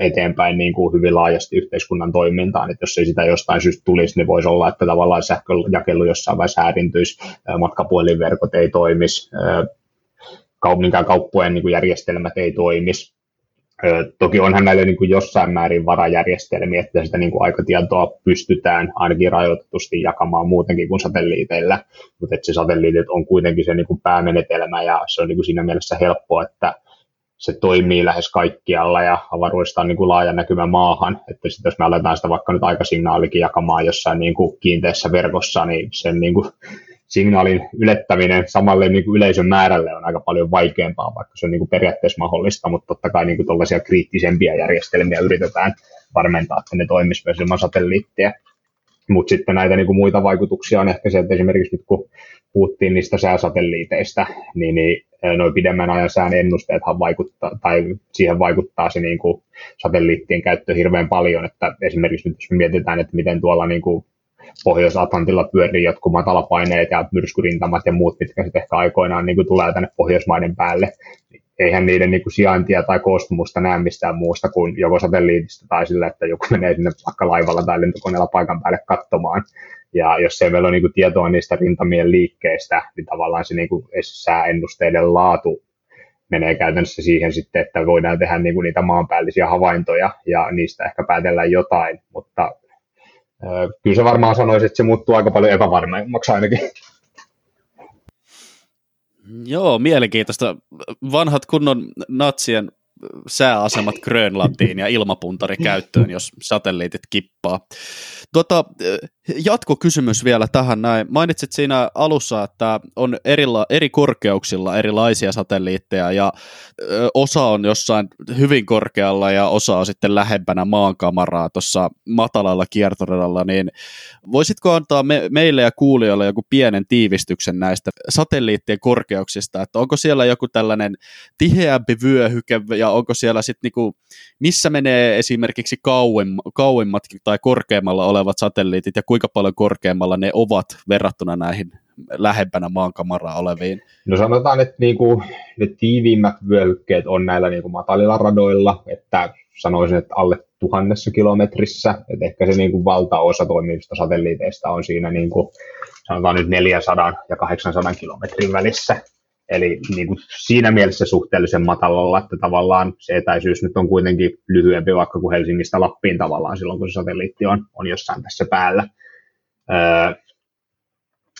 eteenpäin niin kuin hyvin laajasti yhteiskunnan toimintaan, että jos ei sitä jostain syystä tulisi, niin voisi olla, että tavallaan sähköjakelu jossain vaiheessa häirintyisi, matkapuhelinverkot ei toimisi, minkään kauppojen niin kuin järjestelmät ei toimisi. Toki onhan näillä niin kuin jossain määrin varajärjestelmiä, että sitä niin kuin aikatietoa pystytään ainakin rajoitetusti jakamaan muutenkin kuin satelliiteilla, mutta että se satelliitit on kuitenkin se niin kuin päämenetelmä ja se on niin kuin siinä mielessä helppo, että se toimii lähes kaikkialla ja avaruudesta on niin kuin laaja näkymä maahan. Että sit jos me aletaan sitä vaikka nyt aikasignaalikin jakamaan jossain niin kuin kiinteässä verkossa, niin sen niin kuin signaalin ylettäminen samalle niin kuin yleisön määrälle on aika paljon vaikeampaa, vaikka se on niin kuin periaatteessa mahdollista, mutta totta kai niin kuin kriittisempiä järjestelmiä yritetään varmentaa, että ne toimisi myös ilman satelliittia. Mutta sitten näitä niin kuin muita vaikutuksia on ehkä se, että esimerkiksi nyt kun puhuttiin niistä sääsatelliiteista, niin, niin noin pidemmän ajan sään ennusteethan vaikuttaa, tai siihen vaikuttaa se niin kuin satelliittien käyttö hirveän paljon, että esimerkiksi nyt jos mietitään, että miten tuolla niin kuin Pohjois-Atlantilla pyörii jotkut matalapaineet ja myrskyrintamat ja muut, mitkä sitten ehkä aikoinaan niin kuin tulee tänne Pohjoismaiden päälle, eihän niiden niin kuin sijaintia tai koostumusta näe mistään muusta kuin joko satelliitista tai sillä, että joku menee sinne vaikka laivalla tai lentokoneella paikan päälle katsomaan. Ja jos ei meillä ole niin kuin tietoa niistä rintamien liikkeistä, niin tavallaan se niin kuin sääennusteiden laatu menee käytännössä siihen sitten, että voidaan tehdä niin kuin niitä maanpäällisiä havaintoja ja niistä ehkä päätellään jotain, mutta kyllä se varmaan sanoisi, että se muuttuu aika paljon epävarmemmaksi ainakin. Joo, mielenkiintoista. Vanhat kunnon natsien sääasemat Grönlantiin ja ilmapuntari käyttöön, jos satelliitit kippaa. Tuota, jatkokysymys vielä tähän näin. Mainitsit siinä alussa, että on erila, eri korkeuksilla erilaisia satelliitteja ja osa on jossain hyvin korkealla ja osa on sitten lähempänä maankamaraa tuossa matalalla kiertoradalla, niin voisitko antaa me, meille ja kuulijoille joku pienen tiivistyksen näistä satelliittien korkeuksista, että onko siellä joku tällainen tiheämpi vyöhyke ja onko siellä sitten niinku, missä menee esimerkiksi kauemmat tai korkeammalla olevat satelliitit ja kuinka paljon korkeammalla ne ovat verrattuna näihin lähempänä maankamaraa oleviin? No sanotaan, että niinku, ne tiiviimmät vyöhykkeet on näillä niinku matalilla radoilla, että sanoisin, että alle tuhannessa kilometrissä, että ehkä se niinku valtaosa toimivista satelliiteista on siinä niinku, sanotaan nyt 400 ja 800 kilometrin välissä, Eli niin kuin siinä mielessä suhteellisen matalalla, että tavallaan se etäisyys nyt on kuitenkin lyhyempi vaikka kuin Helsingistä Lappiin tavallaan silloin, kun se satelliitti on, on jossain tässä päällä. Öö,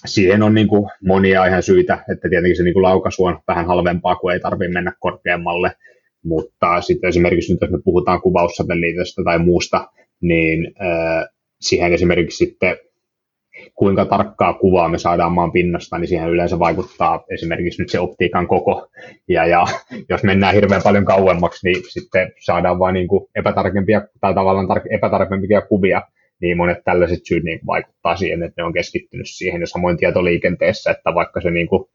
siihen on niin kuin monia ihan syitä, että tietenkin se niin kuin laukaisu on vähän halvempaa, kun ei tarvitse mennä korkeammalle, mutta sitten esimerkiksi nyt jos me puhutaan kuvaussatelliitista tai muusta, niin öö, siihen esimerkiksi sitten kuinka tarkkaa kuvaa me saadaan maan pinnasta, niin siihen yleensä vaikuttaa esimerkiksi nyt se optiikan koko. Ja, ja jos mennään hirveän paljon kauemmaksi, niin sitten saadaan vain niin epätarkempia tai tavallaan tar- epätarkempia kuvia, niin monet tällaiset syyt niin vaikuttaa siihen, että ne on keskittynyt siihen ja samoin tietoliikenteessä, että vaikka se niin kuin,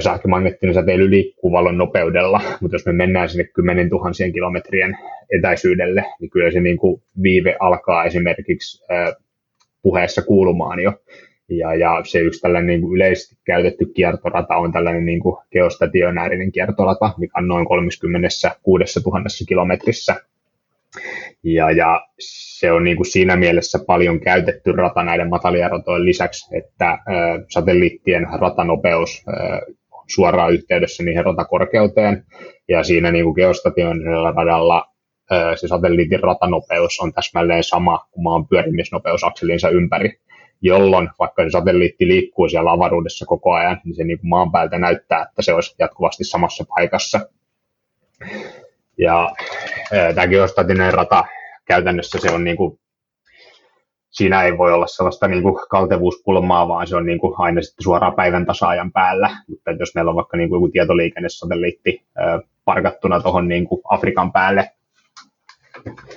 sähkömagneettinen säteily liikkuu valon nopeudella, mutta jos me mennään sinne kymmenen tuhansien kilometrien etäisyydelle, niin kyllä se niin kuin viive alkaa esimerkiksi puheessa kuulumaan jo. Ja, ja se yksi tällainen niin kuin yleisesti käytetty kiertorata on tällainen niin kuin geostationäärinen kiertorata, mikä on noin 36 000 kilometrissä. Ja, ja se on niin kuin siinä mielessä paljon käytetty rata näiden matalien ratojen lisäksi, että ä, satelliittien ratanopeus ä, suoraan yhteydessä niihin ratakorkeuteen, ja siinä niin kuin geostationaalisella radalla se satelliitin ratanopeus on täsmälleen sama kuin maan pyörimisnopeus akselinsa ympäri, jolloin vaikka se satelliitti liikkuu siellä avaruudessa koko ajan, niin se niin kuin maan päältä näyttää, että se olisi jatkuvasti samassa paikassa. Ja tämä geostatinen rata käytännössä se on niin kuin, siinä ei voi olla sellaista niin kuin kaltevuuskulmaa, vaan se on niin kuin aina sitten suoraan päivän tasaajan päällä. Mutta jos meillä on vaikka niin kuin joku tietoliikennesatelliitti parkattuna tuohon niin kuin Afrikan päälle,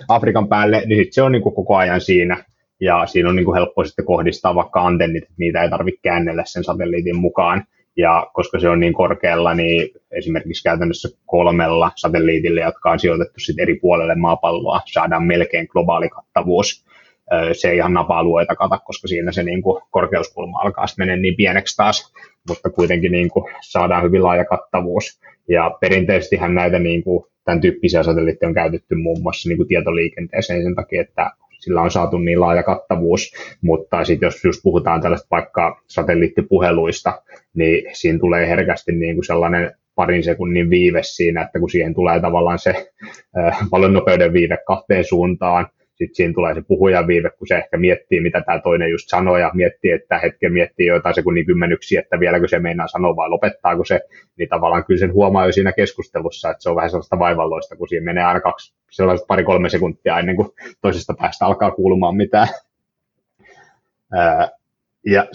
Afrikan päälle, niin sit se on niin kuin koko ajan siinä, ja siinä on niin kuin helppo sitten kohdistaa vaikka antennit, että niitä ei tarvitse käännellä sen satelliitin mukaan, ja koska se on niin korkealla, niin esimerkiksi käytännössä kolmella satelliitilla, jotka on sijoitettu sitten eri puolelle maapalloa, saadaan melkein globaali kattavuus. Se ei ihan napa-alueita kata, koska siinä se niin kuin korkeuskulma alkaa sitten mennä niin pieneksi taas, mutta kuitenkin niin kuin saadaan hyvin laaja kattavuus. Ja perinteisesti näitä niin kuin, tämän tyyppisiä satelliitteja on käytetty muun muassa niin kuin tietoliikenteeseen sen takia, että sillä on saatu niin laaja kattavuus, mutta sitten jos just puhutaan tällaista vaikka satelliittipuheluista, niin siinä tulee herkästi niin kuin sellainen parin sekunnin viive siinä, että kun siihen tulee tavallaan se äh, valonnopeuden viive kahteen suuntaan, sitten siinä tulee se puhujan viive, kun se ehkä miettii, mitä tämä toinen just sanoo, ja miettii, että hetken miettii jotain sekunnin kymmenyksiä, että vieläkö se meinaa sanoa vai lopettaako se, niin tavallaan kyllä sen huomaa jo siinä keskustelussa, että se on vähän sellaista vaivalloista, kun siinä menee aina kaksi, sellaiset pari-kolme sekuntia ennen kuin toisesta päästä alkaa kuulumaan mitään. ja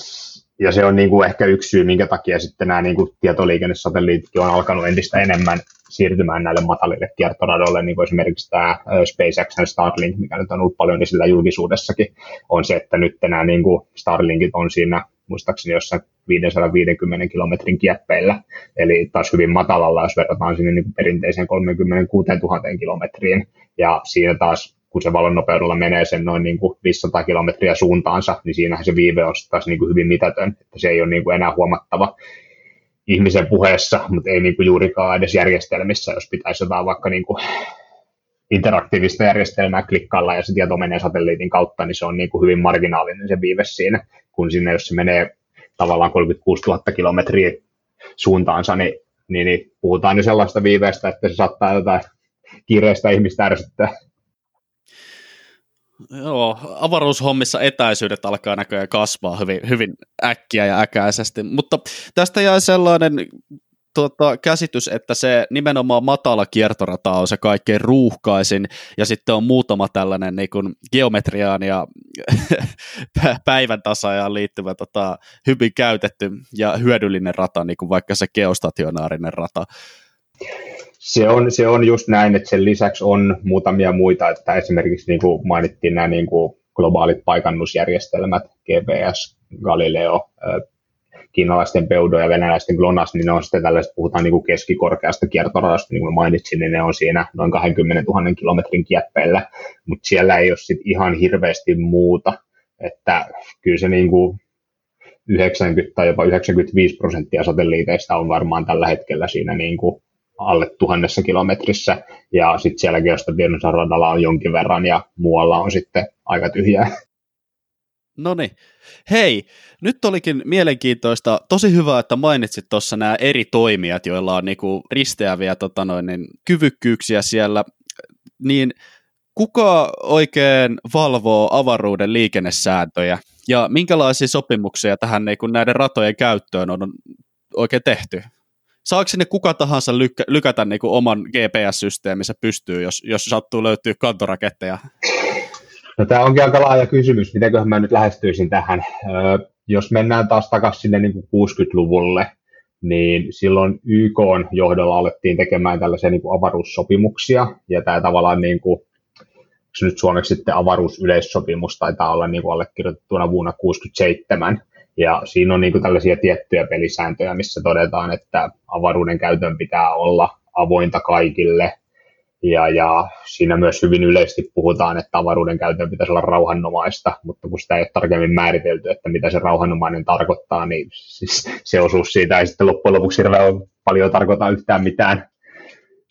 ja se on niin kuin ehkä yksi syy, minkä takia sitten nämä niin kuin tietoliikennesatelliititkin on alkanut entistä enemmän siirtymään näille matalille kiertoradoille, niin kuin esimerkiksi tämä SpaceX ja Starlink, mikä nyt on ollut paljon esillä julkisuudessakin, on se, että nyt nämä niin kuin Starlinkit on siinä muistaakseni jossain 550 kilometrin kieppeillä, eli taas hyvin matalalla, jos verrataan sinne niin perinteiseen 36 000 kilometriin, ja siinä taas kun se valon nopeudella menee sen noin niin kuin 500 kilometriä suuntaansa, niin siinähän se viive on taas niin kuin hyvin mitätön, että se ei ole niin kuin enää huomattava ihmisen puheessa, mutta ei niin kuin juurikaan edes järjestelmissä, jos pitäisi jotain vaikka niin kuin interaktiivista järjestelmää klikkailla ja se tieto menee satelliitin kautta, niin se on niin kuin hyvin marginaalinen se viive siinä, kun sinne jos se menee tavallaan 36 000 kilometriä suuntaansa, niin, niin, niin puhutaan jo sellaista viiveestä, että se saattaa jotain kiireistä ihmistä ärsyttää. Joo, avaruushommissa etäisyydet alkaa näköjään kasvaa hyvin, hyvin äkkiä ja äkäisesti, mutta tästä jäi sellainen tuota, käsitys, että se nimenomaan matala kiertorata on se kaikkein ruuhkaisin, ja sitten on muutama tällainen niin kuin geometriaan ja päivän tasajaan liittyvä tota, hyvin käytetty ja hyödyllinen rata, niin kuin vaikka se geostationaarinen rata. Se on, se on just näin, että sen lisäksi on muutamia muita, että esimerkiksi niin kuin mainittiin nämä niin kuin globaalit paikannusjärjestelmät, GPS, Galileo, kiinalaisten Peudo ja venäläisten GLONASS, niin ne on sitten tällaiset, puhutaan niin kuin keskikorkeasta kiertoradasta, niin kuin mainitsin, niin ne on siinä noin 20 000 kilometrin kieppeillä, mutta siellä ei ole sitten ihan hirveästi muuta, että kyllä se niin kuin 90 tai jopa 95 prosenttia satelliiteista on varmaan tällä hetkellä siinä niin kuin alle tuhannessa kilometrissä, ja sitten siellä geostationnissa radalla on jonkin verran, ja muualla on sitten aika tyhjää. No niin. Hei, nyt olikin mielenkiintoista. Tosi hyvä, että mainitsit tuossa nämä eri toimijat, joilla on niinku risteäviä tota noin, niin kyvykkyyksiä siellä. Niin kuka oikein valvoo avaruuden liikennesääntöjä ja minkälaisia sopimuksia tähän niin näiden ratojen käyttöön on oikein tehty? Saako sinne kuka tahansa lykkä, lykätä niin kuin oman GPS-systeemissä pystyy, jos, jos sattuu löytyy kantoraketteja? No, tämä onkin aika laaja kysymys, mitenköhän mä nyt lähestyisin tähän. Öö, jos mennään taas takaisin sinne niin kuin 60-luvulle, niin silloin YK johdolla alettiin tekemään tällaisia niin kuin avaruussopimuksia, ja tämä tavallaan niin kuin, se nyt suomeksi sitten avaruusyleissopimus taitaa olla niin kuin allekirjoitettuna vuonna 1967, ja siinä on niin kuin tällaisia tiettyjä pelisääntöjä, missä todetaan, että avaruuden käytön pitää olla avointa kaikille. Ja, ja siinä myös hyvin yleisesti puhutaan, että avaruuden käytön pitäisi olla rauhanomaista, mutta kun sitä ei ole tarkemmin määritelty, että mitä se rauhanomainen tarkoittaa, niin siis se osuus siitä ei sitten loppujen lopuksi hirveän paljon tarkoita yhtään mitään.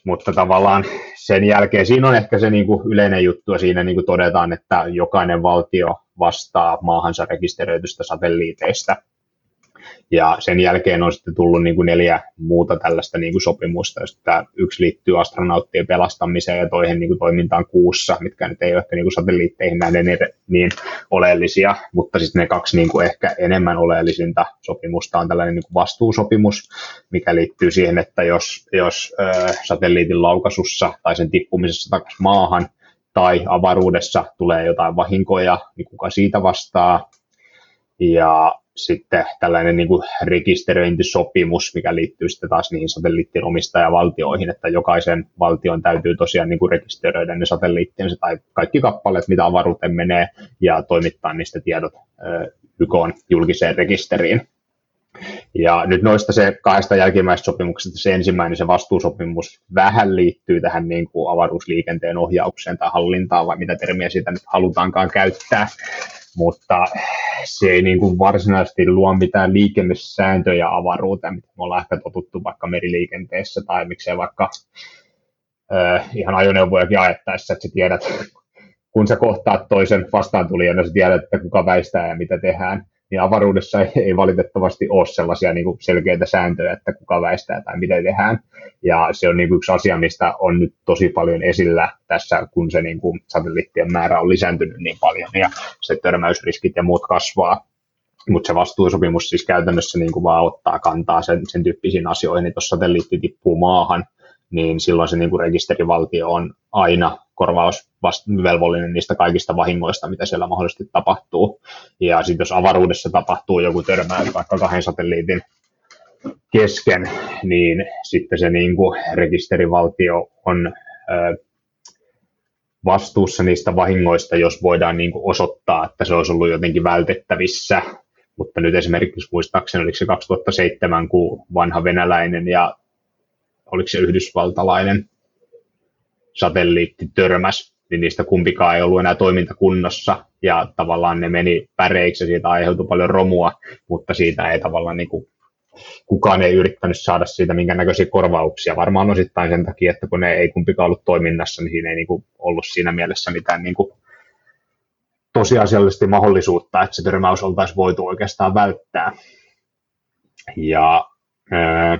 Mutta tavallaan sen jälkeen siinä on ehkä se niin kuin yleinen juttu, ja siinä niin kuin todetaan, että jokainen valtio vastaa maahansa rekisteröitystä satelliiteista. Ja sen jälkeen on sitten tullut niin kuin neljä muuta tällaista niin kuin sopimusta, josta yksi liittyy astronauttien pelastamiseen ja toihin niin kuin toimintaan kuussa, mitkä nyt ei ole ehkä niin kuin satelliitteihin nähden niin, oleellisia, mutta sitten ne kaksi niin kuin ehkä enemmän oleellisinta sopimusta on tällainen niin kuin vastuusopimus, mikä liittyy siihen, että jos, jos äh, satelliitin laukasussa tai sen tippumisessa takaisin maahan tai avaruudessa tulee jotain vahinkoja, niin kuka siitä vastaa. Ja sitten tällainen niin kuin rekisteröintisopimus, mikä liittyy sitten taas niihin satelliittien omistajavaltioihin, että jokaisen valtion täytyy tosiaan niin kuin rekisteröidä ne satelliittiensa tai kaikki kappaleet, mitä avaruuteen menee, ja toimittaa niistä tiedot YK julkiseen rekisteriin. Ja nyt noista se kahdesta jälkimmäisestä sopimuksesta se ensimmäinen, se vastuusopimus, vähän liittyy tähän niin kuin avaruusliikenteen ohjaukseen tai hallintaan, vai mitä termiä siitä nyt halutaankaan käyttää mutta se ei niin kuin varsinaisesti luo mitään liikennesääntöjä avaruuteen, mitä me ollaan ehkä totuttu vaikka meriliikenteessä tai miksei vaikka äh, ihan ajoneuvojakin ajettaessa, että sä tiedät, kun sä kohtaat toisen vastaantulijan, niin sä tiedät, että kuka väistää ja mitä tehdään niin avaruudessa ei, ei valitettavasti ole sellaisia niin kuin selkeitä sääntöjä, että kuka väistää tai mitä tehdään. Ja se on niin kuin yksi asia, mistä on nyt tosi paljon esillä tässä, kun se niin kuin satelliittien määrä on lisääntynyt niin paljon ja se törmäysriskit ja muut kasvaa. Mutta se vastuusopimus siis käytännössä niin kuin vaan ottaa kantaa sen, sen tyyppisiin asioihin, että jos satelliitti tippuu maahan, niin silloin se niin kuin rekisterivaltio on aina korvausvelvollinen niistä kaikista vahingoista, mitä siellä mahdollisesti tapahtuu. Ja sitten jos avaruudessa tapahtuu joku törmäys vaikka kahden satelliitin kesken, niin sitten se niin kuin rekisterivaltio on ö, vastuussa niistä vahingoista, jos voidaan niin kuin osoittaa, että se olisi ollut jotenkin vältettävissä. Mutta nyt esimerkiksi muistaakseni oliko se 2007, kun vanha venäläinen ja oliko se yhdysvaltalainen satelliitti törmäs, niin niistä kumpikaan ei ollut enää toimintakunnossa, ja tavallaan ne meni päreiksi, ja siitä aiheutui paljon romua, mutta siitä ei tavallaan niin kuin, kukaan ei yrittänyt saada siitä minkä näköisiä korvauksia. Varmaan osittain sen takia, että kun ne ei kumpikaan ollut toiminnassa, niin siinä ei niin kuin, ollut siinä mielessä mitään niin kuin, tosiasiallisesti mahdollisuutta, että se törmäys oltaisiin voitu oikeastaan välttää. Ja ää,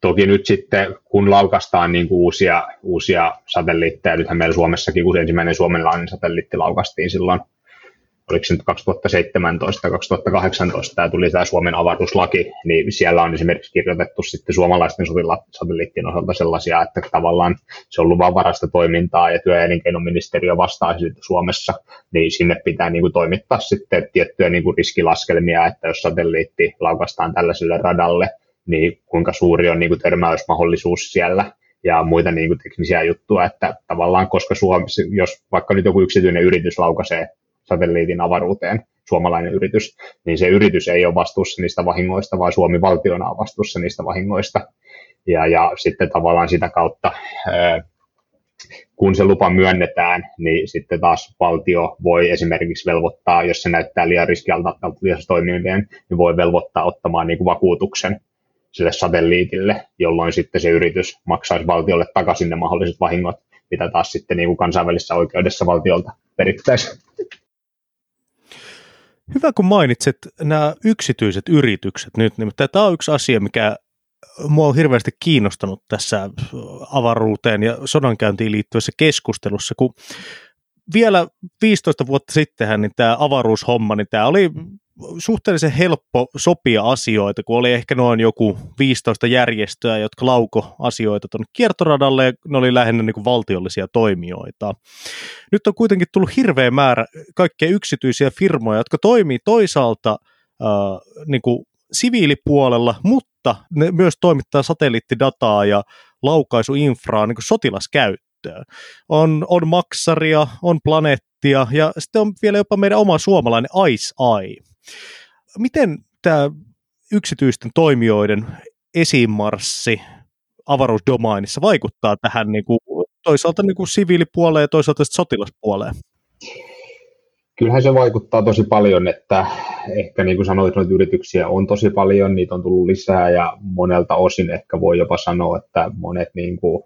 Toki nyt sitten, kun laukastaan niin kuin uusia, uusia satelliitteja, nythän meillä Suomessakin, kun ensimmäinen suomenlainen satelliitti laukastiin silloin, oliko se nyt 2017 2018 tämä tuli tämä Suomen avaruuslaki, niin siellä on esimerkiksi kirjoitettu sitten suomalaisten satelliittien osalta sellaisia, että tavallaan se on luvanvarasta toimintaa ja työ- ja elinkeinoministeriö vastaa siitä Suomessa, niin sinne pitää niin kuin toimittaa sitten tiettyjä niin kuin riskilaskelmia, että jos satelliitti laukastaan tällaiselle radalle, niin kuinka suuri on niin kuin törmäysmahdollisuus siellä ja muita niin kuin teknisiä juttuja, että tavallaan koska Suomessa, jos vaikka nyt joku yksityinen yritys laukaisee satelliitin avaruuteen, suomalainen yritys, niin se yritys ei ole vastuussa niistä vahingoista, vaan Suomi valtiona on vastuussa niistä vahingoista. Ja, ja sitten tavallaan sitä kautta, kun se lupa myönnetään, niin sitten taas valtio voi esimerkiksi velvoittaa, jos se näyttää liian riskialta toimivien, niin voi velvoittaa ottamaan niin kuin vakuutuksen sille satelliitille, jolloin sitten se yritys maksaisi valtiolle takaisin ne mahdolliset vahingot, mitä taas sitten niin kuin kansainvälisessä oikeudessa valtiolta perittäisiin. Hyvä, kun mainitset nämä yksityiset yritykset nyt, nimittäin tämä on yksi asia, mikä mua on hirveästi kiinnostanut tässä avaruuteen ja sodankäyntiin liittyvässä keskustelussa, kun vielä 15 vuotta sittenhän niin tämä avaruushomma, niin tämä oli suhteellisen helppo sopia asioita, kun oli ehkä noin joku 15 järjestöä, jotka lauko asioita tuonne kiertoradalle, ja ne oli lähinnä niin kuin valtiollisia toimijoita. Nyt on kuitenkin tullut hirveä määrä kaikkia yksityisiä firmoja, jotka toimii toisaalta äh, niin kuin siviilipuolella, mutta ne myös toimittaa satelliittidataa ja laukaisuinfraa niin kuin sotilaskäyttöön. On, on maksaria, on planeettia ja sitten on vielä jopa meidän oma suomalainen Ice Eye. Miten tämä yksityisten toimijoiden esimarssi avaruusdomainissa vaikuttaa tähän niin kuin, toisaalta niin kuin siviilipuoleen ja toisaalta sotilaspuoleen? Kyllähän se vaikuttaa tosi paljon, että ehkä niin kuin sanoit, noita yrityksiä on tosi paljon, niitä on tullut lisää ja monelta osin ehkä voi jopa sanoa, että monet niin kuin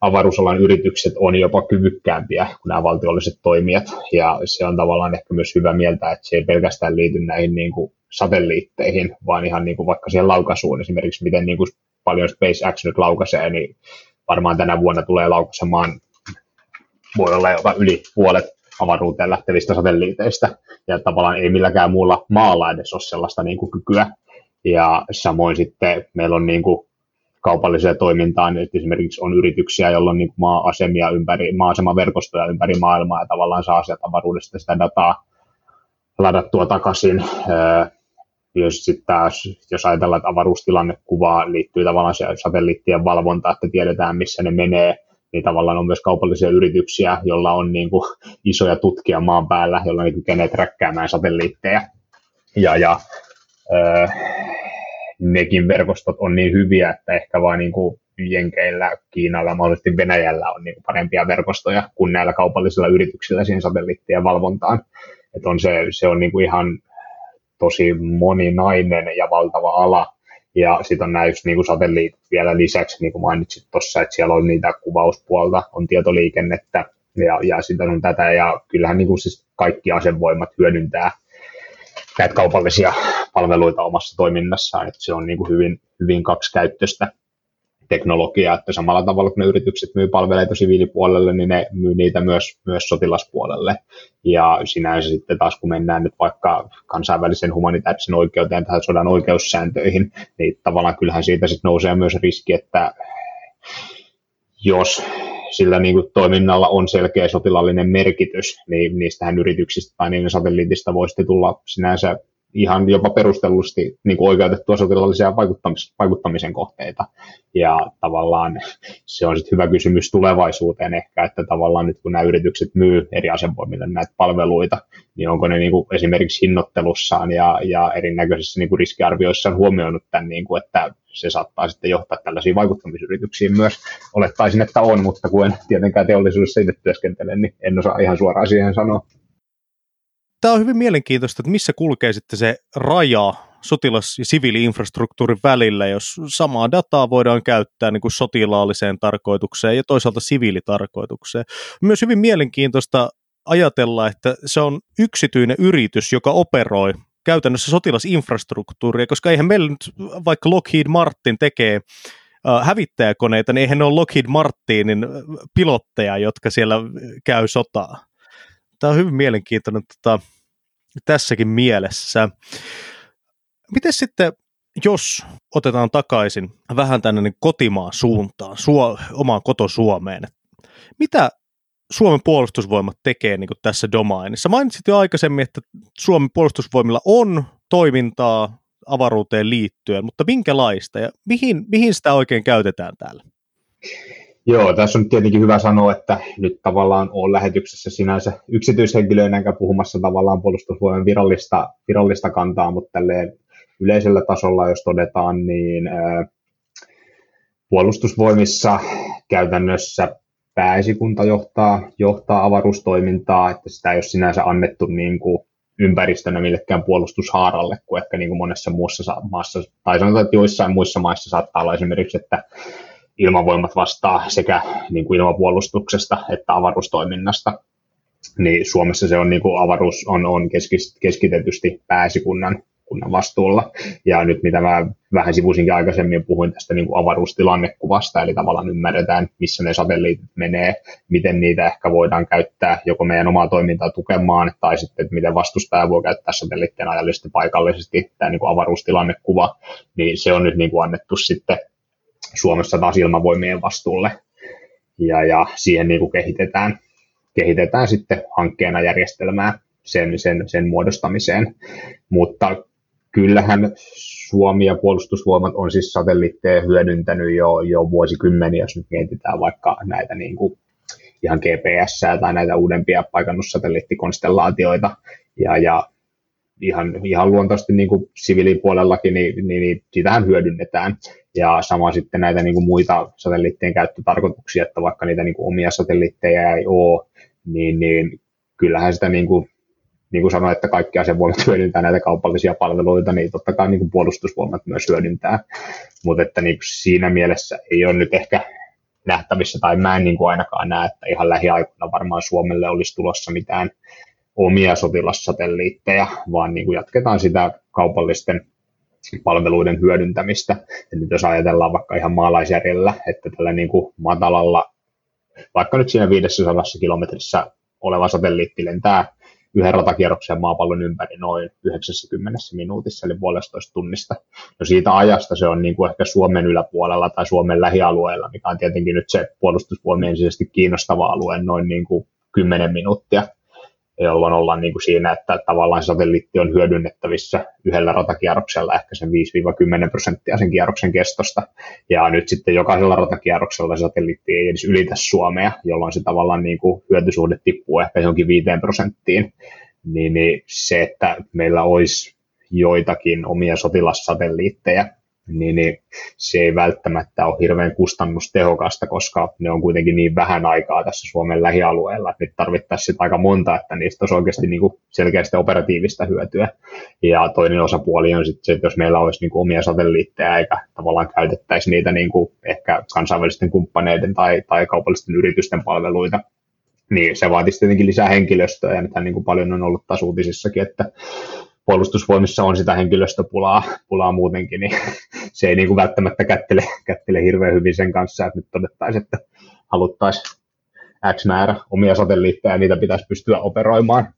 avaruusalan yritykset on jopa kyvykkäämpiä kuin nämä valtiolliset toimijat, ja se on tavallaan ehkä myös hyvä mieltä, että se ei pelkästään liity näihin niin kuin satelliitteihin, vaan ihan niin kuin vaikka siihen laukaisuun. Esimerkiksi, miten niin kuin paljon SpaceX nyt laukaisee, niin varmaan tänä vuonna tulee laukaisemaan, voi olla jopa yli puolet avaruuteen lähtevistä satelliiteista, ja tavallaan ei milläkään muulla maalla edes ole sellaista niin kuin kykyä. Ja samoin sitten meillä on niin kuin kaupalliseen toimintaan, että esimerkiksi on yrityksiä, joilla on niin kuin maa-asemia ympäri, maa-asemaverkostoja ympäri maailmaa, ja tavallaan saa sieltä avaruudesta sitä dataa ladattua takaisin. Jos sitten taas, jos ajatellaan, että avaruustilannekuvaa liittyy tavallaan se satelliittien valvonta, että tiedetään, missä ne menee, niin tavallaan on myös kaupallisia yrityksiä, joilla on niin kuin isoja tutkia maan päällä, joilla ne kykenee träkkäämään satelliitteja. Ja, ja öö, nekin verkostot on niin hyviä, että ehkä vain niin kuin Jenkeillä, Kiinalla ja mahdollisesti Venäjällä on niin kuin parempia verkostoja kuin näillä kaupallisilla yrityksillä siihen satelliittien valvontaan. Että on se, se on niin kuin ihan tosi moninainen ja valtava ala, ja sitten on nämä just niin kuin satelliitit vielä lisäksi, niin kuin mainitsit tuossa, että siellä on niitä kuvauspuolta, on tietoliikennettä ja, ja sitten on tätä. Ja kyllähän niin kuin siis kaikki asevoimat hyödyntää näitä kaupallisia palveluita omassa toiminnassaan, että se on niin kuin hyvin, hyvin kaksikäyttöistä teknologiaa, että samalla tavalla kun ne yritykset myy palveleita siviilipuolelle, niin ne myy niitä myös, myös sotilaspuolelle. Ja sinänsä sitten taas kun mennään nyt vaikka kansainvälisen humanitaarisen oikeuteen tai sodan oikeussääntöihin, niin tavallaan kyllähän siitä sitten nousee myös riski, että jos sillä niin kuin toiminnalla on selkeä sotilallinen merkitys, niin niistähän yrityksistä tai niiden satelliitista voi sitten tulla sinänsä ihan jopa perustellusti niin kuin oikeutettua sotilaallisia vaikuttamis, vaikuttamisen kohteita. Ja tavallaan se on sitten hyvä kysymys tulevaisuuteen ehkä, että tavallaan nyt kun nämä yritykset myy eri asevoimille näitä palveluita, niin onko ne niin kuin esimerkiksi hinnoittelussaan ja, ja erinäköisissä niin kuin riskiarvioissaan huomioinut tämän, niin kuin, että se saattaa sitten johtaa tällaisiin vaikuttamisyrityksiin myös. Olettaisin, että on, mutta kun en tietenkään teollisuudessa itse työskentele, niin en osaa ihan suoraan siihen sanoa tämä on hyvin mielenkiintoista, että missä kulkee sitten se raja sotilas- ja siviiliinfrastruktuurin välillä, jos samaa dataa voidaan käyttää niin kuin sotilaalliseen tarkoitukseen ja toisaalta siviilitarkoitukseen. Myös hyvin mielenkiintoista ajatella, että se on yksityinen yritys, joka operoi käytännössä sotilasinfrastruktuuria, koska eihän meillä nyt, vaikka Lockheed Martin tekee hävittäjäkoneita, niin eihän ne ole Lockheed Martinin pilotteja, jotka siellä käy sotaa. Tämä on hyvin mielenkiintoinen tota, tässäkin mielessä. Miten sitten, jos otetaan takaisin vähän tänne niin kotimaan suuntaan, suo, omaan kotosuomeen, mitä Suomen puolustusvoimat tekee niin tässä domainissa? Mainitsit jo aikaisemmin, että Suomen puolustusvoimilla on toimintaa avaruuteen liittyen, mutta minkälaista ja mihin, mihin sitä oikein käytetään täällä? Joo, tässä on tietenkin hyvä sanoa, että nyt tavallaan on lähetyksessä sinänsä yksityishenkilöinä enkä puhumassa tavallaan puolustusvoiman virallista, virallista kantaa, mutta yleisellä tasolla, jos todetaan, niin ää, puolustusvoimissa käytännössä pääesikunta johtaa, johtaa avaruustoimintaa, että sitä ei ole sinänsä annettu niin kuin ympäristönä millekään puolustushaaralle, kuin ehkä niin kuin monessa muussa maassa, tai sanotaan, että joissain muissa maissa saattaa olla esimerkiksi, että ilmavoimat vastaa sekä niin kuin ilmapuolustuksesta että avaruustoiminnasta. Niin Suomessa se on niin kuin avaruus on, on keskitetysti pääsikunnan kunnan vastuulla. Ja nyt mitä mä vähän sivuisinkin aikaisemmin puhuin tästä niin kuin avaruustilannekuvasta, eli tavallaan ymmärretään, missä ne satelliitit menee, miten niitä ehkä voidaan käyttää joko meidän omaa toimintaa tukemaan, tai sitten, että miten vastustaja voi käyttää satelliittien ajallisesti paikallisesti, tämä niin kuin avaruustilannekuva, niin se on nyt niin kuin annettu sitten Suomessa taas ilmavoimien vastuulle. Ja, ja siihen niin kuin kehitetään, kehitetään sitten hankkeena järjestelmää sen, sen, sen muodostamiseen. Mutta kyllähän Suomi ja puolustusvoimat on siis satelliitteja hyödyntänyt jo, jo vuosikymmeniä, jos nyt mietitään vaikka näitä niin kuin ihan GPS tai näitä uudempia paikannussatelliittikonstellaatioita. Ja, ja ihan, ihan luontaisesti niin kuin siviilipuolellakin, niin, niin, niin sitähän hyödynnetään. Ja sama sitten näitä niin kuin muita satelliittien käyttötarkoituksia, että vaikka niitä niin kuin omia satelliitteja ei ole, niin, niin kyllähän sitä niin kuin, niin kuin sanoin, että kaikki asevoimat hyödyntää näitä kaupallisia palveluita, niin totta kai niin kuin puolustusvoimat myös hyödyntää. Mutta että niin kuin siinä mielessä ei ole nyt ehkä nähtävissä, tai mä en niin kuin ainakaan näe, että ihan lähiaikoina varmaan Suomelle olisi tulossa mitään omia sotilassatelliitteja, vaan niin kuin jatketaan sitä kaupallisten palveluiden hyödyntämistä. Ja nyt jos ajatellaan vaikka ihan maalaisjärjellä, että tällä niin kuin matalalla, vaikka nyt siinä 500 kilometrissä oleva satelliitti lentää yhden ratakierroksen maapallon ympäri noin 90 minuutissa, eli puolestoista tunnista. No siitä ajasta se on niin kuin ehkä Suomen yläpuolella tai Suomen lähialueella, mikä on tietenkin nyt se puolustusvoimien kiinnostava alue, noin niin kuin 10 minuuttia jolloin ollaan niin kuin siinä, että tavallaan se satelliitti on hyödynnettävissä yhdellä ratakierroksella ehkä sen 5-10 prosenttia sen kierroksen kestosta. Ja nyt sitten jokaisella ratakierroksella se satelliitti ei edes ylitä Suomea, jolloin se tavallaan niin kuin hyötysuhde tippuu ehkä johonkin 5 prosenttiin. Niin, niin se, että meillä olisi joitakin omia sotilassatelliitteja, niin, niin se ei välttämättä ole hirveän kustannustehokasta, koska ne on kuitenkin niin vähän aikaa tässä Suomen lähialueella, että nyt tarvittaisiin aika monta, että niistä olisi oikeasti niin kuin selkeästi operatiivista hyötyä. Ja toinen osapuoli on sitten se, että jos meillä olisi niin kuin omia satelliitteja eikä tavallaan käytettäisi niitä niin kuin ehkä kansainvälisten kumppaneiden tai, tai kaupallisten yritysten palveluita, niin se vaatisi tietenkin lisää henkilöstöä, ja nythän niin kuin paljon on ollut taas uutisissakin, että puolustusvoimissa on sitä henkilöstöpulaa pulaa muutenkin, niin se ei niin kuin välttämättä kättele, kättele hirveän hyvin sen kanssa, että nyt todettaisiin, että haluttaisiin X määrä omia satelliitteja ja niitä pitäisi pystyä operoimaan.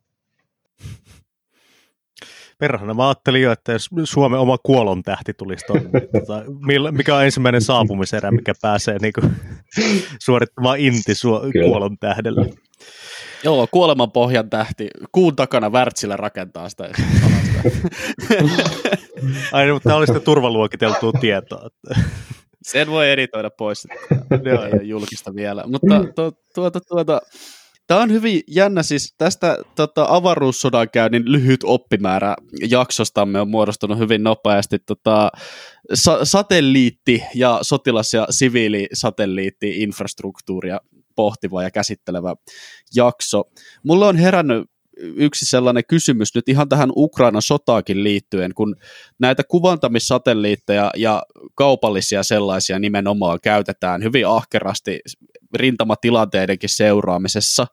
Perhana mä ajattelin jo, että jos Suomen oma kuolon tähti tulisi tuonne, tota, mikä on ensimmäinen saapumiserä, mikä pääsee niin kuin, suorittamaan inti su- kuolon tähdellä. Joo, kuoleman pohjan tähti. Kuun takana Wärtsilä rakentaa sitä. Ai, mutta tämä oli sitä turvaluokiteltua tietoa. Sen voi editoida pois, että ei ole julkista vielä. Mutta tu, tuota, tuota, Tämä on hyvin jännä, siis tästä tota, avaruussodankäynnin lyhyt oppimäärä jaksostamme on muodostunut hyvin nopeasti tota, sa- satelliitti ja sotilas- ja siviilisatelliitti-infrastruktuuria pohtiva ja käsittelevä jakso. Mulla on herännyt yksi sellainen kysymys nyt ihan tähän Ukrainan sotaakin liittyen, kun näitä kuvantamissatelliitteja ja kaupallisia sellaisia nimenomaan käytetään hyvin ahkerasti rintamatilateidenkin seuraamisessa.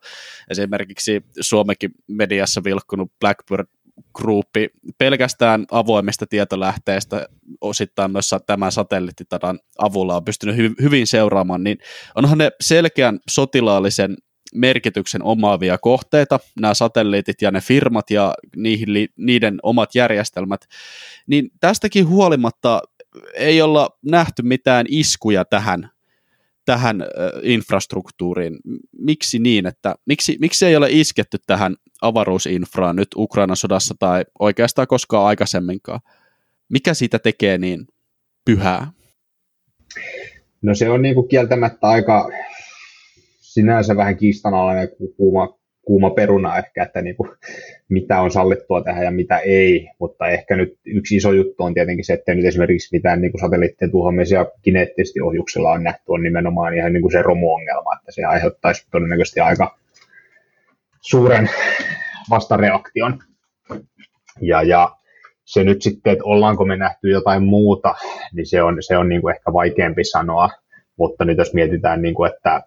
Esimerkiksi Suomekin mediassa vilkkunut Blackbird Groupi pelkästään avoimesta tietolähteestä osittain myös tämän satelliittitadan avulla on pystynyt hy- hyvin seuraamaan, niin onhan ne selkeän sotilaallisen merkityksen omaavia kohteita, nämä satelliitit ja ne firmat ja niihin li- niiden omat järjestelmät, niin tästäkin huolimatta ei olla nähty mitään iskuja tähän tähän infrastruktuuriin. Miksi niin, että miksi, miksi ei ole isketty tähän avaruusinfraan nyt Ukrainan sodassa tai oikeastaan koskaan aikaisemminkaan? Mikä siitä tekee niin pyhää? No se on niin kuin kieltämättä aika sinänsä vähän kiistanalainen kuuma kuuma peruna ehkä, että niin kuin, mitä on sallittua tehdä ja mitä ei, mutta ehkä nyt yksi iso juttu on tietenkin se, että nyt esimerkiksi mitään niin kuin satelliittien tuhoamisia kineettisesti ohjuksella on nähty, on nimenomaan ihan niin kuin se romuongelma, että se aiheuttaisi todennäköisesti aika suuren vastareaktion. Ja, ja se nyt sitten, että ollaanko me nähty jotain muuta, niin se on, se on niin kuin ehkä vaikeampi sanoa, mutta nyt jos mietitään, niin kuin, että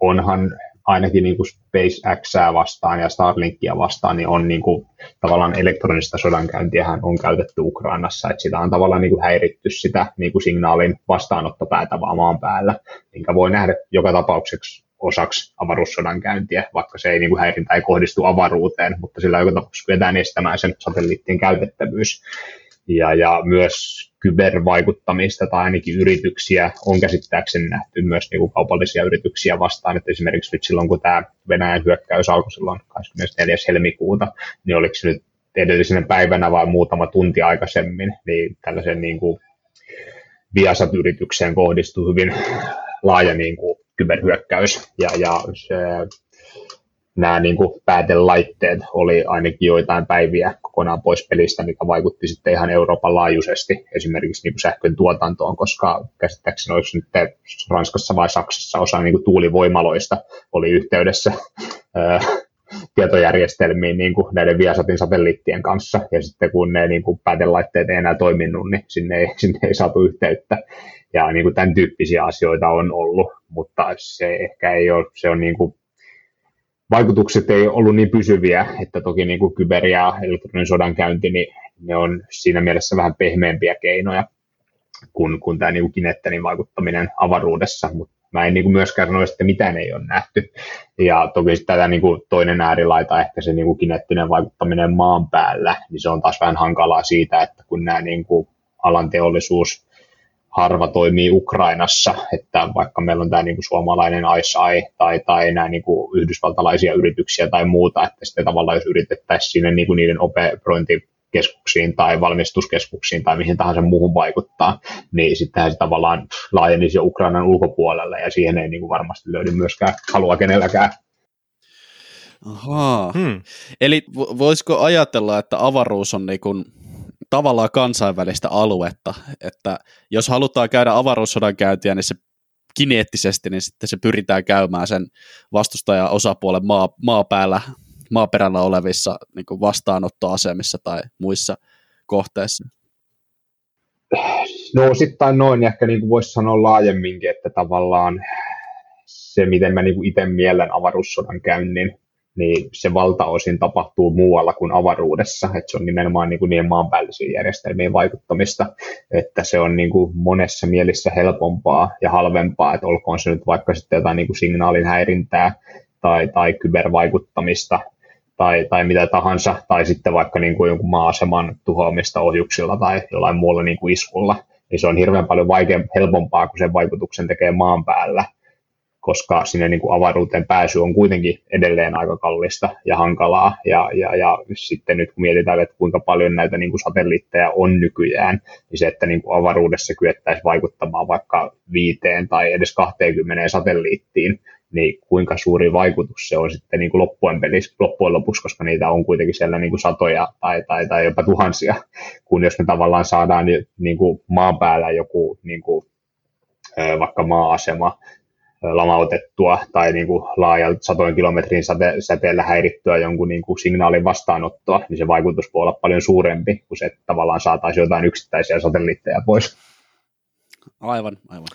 onhan ainakin niin kuin SpaceXää vastaan ja Starlinkia vastaan, niin on niin kuin, tavallaan elektronista sodankäyntiä on käytetty Ukrainassa, että sitä on tavallaan niin kuin häiritty sitä niin kuin signaalin vastaanottopäätä vaan maan päällä, minkä voi nähdä joka tapauksessa osaksi avaruussodankäyntiä, vaikka se ei niin kuin häirintä ei kohdistu avaruuteen, mutta sillä joka tapauksessa kyetään estämään sen satelliittien käytettävyys. Ja, ja myös kybervaikuttamista tai ainakin yrityksiä on käsittääkseni nähty myös niin kuin kaupallisia yrityksiä vastaan, että esimerkiksi nyt silloin kun tämä Venäjän hyökkäys alkoi silloin 24. helmikuuta, niin oliko se nyt edellisenä päivänä vai muutama tunti aikaisemmin, niin tällaisen niin kuin Viasat-yritykseen kohdistui hyvin laaja niin kuin kyberhyökkäys ja, ja se nämä niin kuin päätelaitteet oli ainakin joitain päiviä kokonaan pois pelistä, mikä vaikutti sitten ihan Euroopan laajuisesti esimerkiksi niin kuin sähkön tuotantoon, koska käsittääkseni olisi nyt Ranskassa vai Saksassa osa niin kuin tuulivoimaloista oli yhteydessä tietojärjestelmiin niin kuin näiden Viasatin satelliittien kanssa, ja sitten kun ne niin kuin päätelaitteet ei enää toiminut, niin sinne ei, sinne ei saatu yhteyttä, ja niin kuin tämän tyyppisiä asioita on ollut, mutta se ehkä ei ole, se on niin kuin vaikutukset ei ollut niin pysyviä, että toki niin kuin kyber- ja elektroninen sodankäynti, niin ne on siinä mielessä vähän pehmeämpiä keinoja kuin, kuin tämä niin kineettinen vaikuttaminen avaruudessa, mutta mä en niin kuin myöskään sano, että mitään ei ole nähty. Ja toki tätä niin kuin toinen äärilaita, ehkä se niin kuin kineettinen vaikuttaminen maan päällä, niin se on taas vähän hankalaa siitä, että kun nämä niin kuin alan teollisuus harva toimii Ukrainassa, että vaikka meillä on tämä niin kuin suomalainen ISI tai, tai nämä niin kuin yhdysvaltalaisia yrityksiä tai muuta, että sitten tavallaan jos yritettäisiin sinne niin kuin niiden operointikeskuksiin tai valmistuskeskuksiin tai mihin tahansa muuhun vaikuttaa, niin sittenhän se tavallaan laajenisi jo Ukrainan ulkopuolelle ja siihen ei niin kuin varmasti löydy myöskään halua kenelläkään. Ahaa. Hmm. Eli voisiko ajatella, että avaruus on niin kuin tavallaan kansainvälistä aluetta, että jos halutaan käydä avaruussodan käyntiä, niin se kineettisesti, niin sitten se pyritään käymään sen vastustajan osapuolen maa, maapäällä, maaperällä olevissa niin kuin vastaanottoasemissa tai muissa kohteissa. No osittain noin, ehkä niin voisi sanoa laajemminkin, että tavallaan se, miten mä niin itse mielen avaruussodan käynnin, niin se valtaosin tapahtuu muualla kuin avaruudessa, että se on nimenomaan niin kuin niiden maanpäällisiin järjestelmiin vaikuttamista, että se on niin kuin monessa mielessä helpompaa ja halvempaa, että olkoon se nyt vaikka sitten jotain niin kuin signaalin häirintää tai, tai kybervaikuttamista tai, tai mitä tahansa, tai sitten vaikka niin kuin jonkun maa-aseman tuhoamista ohjuksilla tai jollain muulla niin kuin iskulla, niin se on hirveän paljon vaikeampaa, helpompaa, kun sen vaikutuksen tekee maan päällä, koska sinne niin kuin avaruuteen pääsy on kuitenkin edelleen aika kallista ja hankalaa. Ja, ja, ja sitten nyt kun mietitään, että kuinka paljon näitä niin kuin satelliitteja on nykyään, niin se, että niin kuin avaruudessa kyettäisiin vaikuttamaan vaikka viiteen tai edes 20 satelliittiin, niin kuinka suuri vaikutus se on sitten niin kuin loppujen, pelissä, loppujen lopuksi, koska niitä on kuitenkin siellä niin kuin satoja tai, tai, tai jopa tuhansia, kun jos me tavallaan saadaan niin kuin maan päällä joku niin kuin, vaikka maa-asema lamautettua tai niin kuin laajalta satojen kilometrin säte- säteellä häirittyä jonkun niin kuin signaalin vastaanottoa, niin se vaikutus voi olla paljon suurempi kuin se, että tavallaan saataisiin jotain yksittäisiä satelliitteja pois. Aivan, aivan.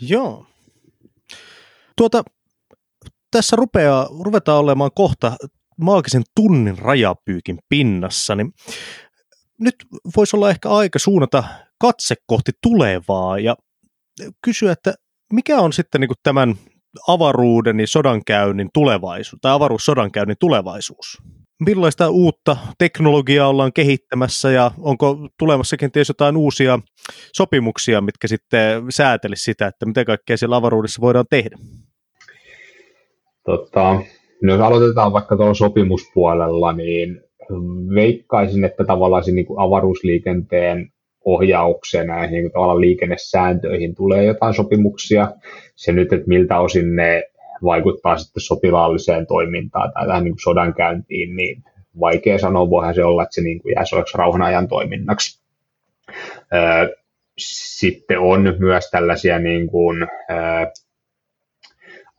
Joo. Tuota, tässä rupeaa, ruvetaan olemaan kohta maagisen tunnin rajapyykin pinnassa, niin nyt voisi olla ehkä aika suunnata katse kohti tulevaa ja kysyä, että mikä on sitten niin kuin tämän avaruuden ja sodankäynnin tulevaisuus, tai avaruussodankäynnin tulevaisuus? Millaista uutta teknologiaa ollaan kehittämässä ja onko tulemassa kenties jotain uusia sopimuksia, mitkä sitten säätelisi sitä, että mitä kaikkea siellä avaruudessa voidaan tehdä? Tota, no jos aloitetaan vaikka tuolla sopimuspuolella, niin veikkaisin, että tavallaan se niin avaruusliikenteen ohjaukseen näihin niin tavallaan liikennesääntöihin tulee jotain sopimuksia. Se nyt, että miltä osin ne vaikuttaa sitten sotilaalliseen toimintaan tai tähän niin kuin sodankäyntiin, niin vaikea sanoa, voihan se olla, että se niin kuin jää sellaiseksi rauhanajan toiminnaksi. Sitten on myös tällaisia niin kuin,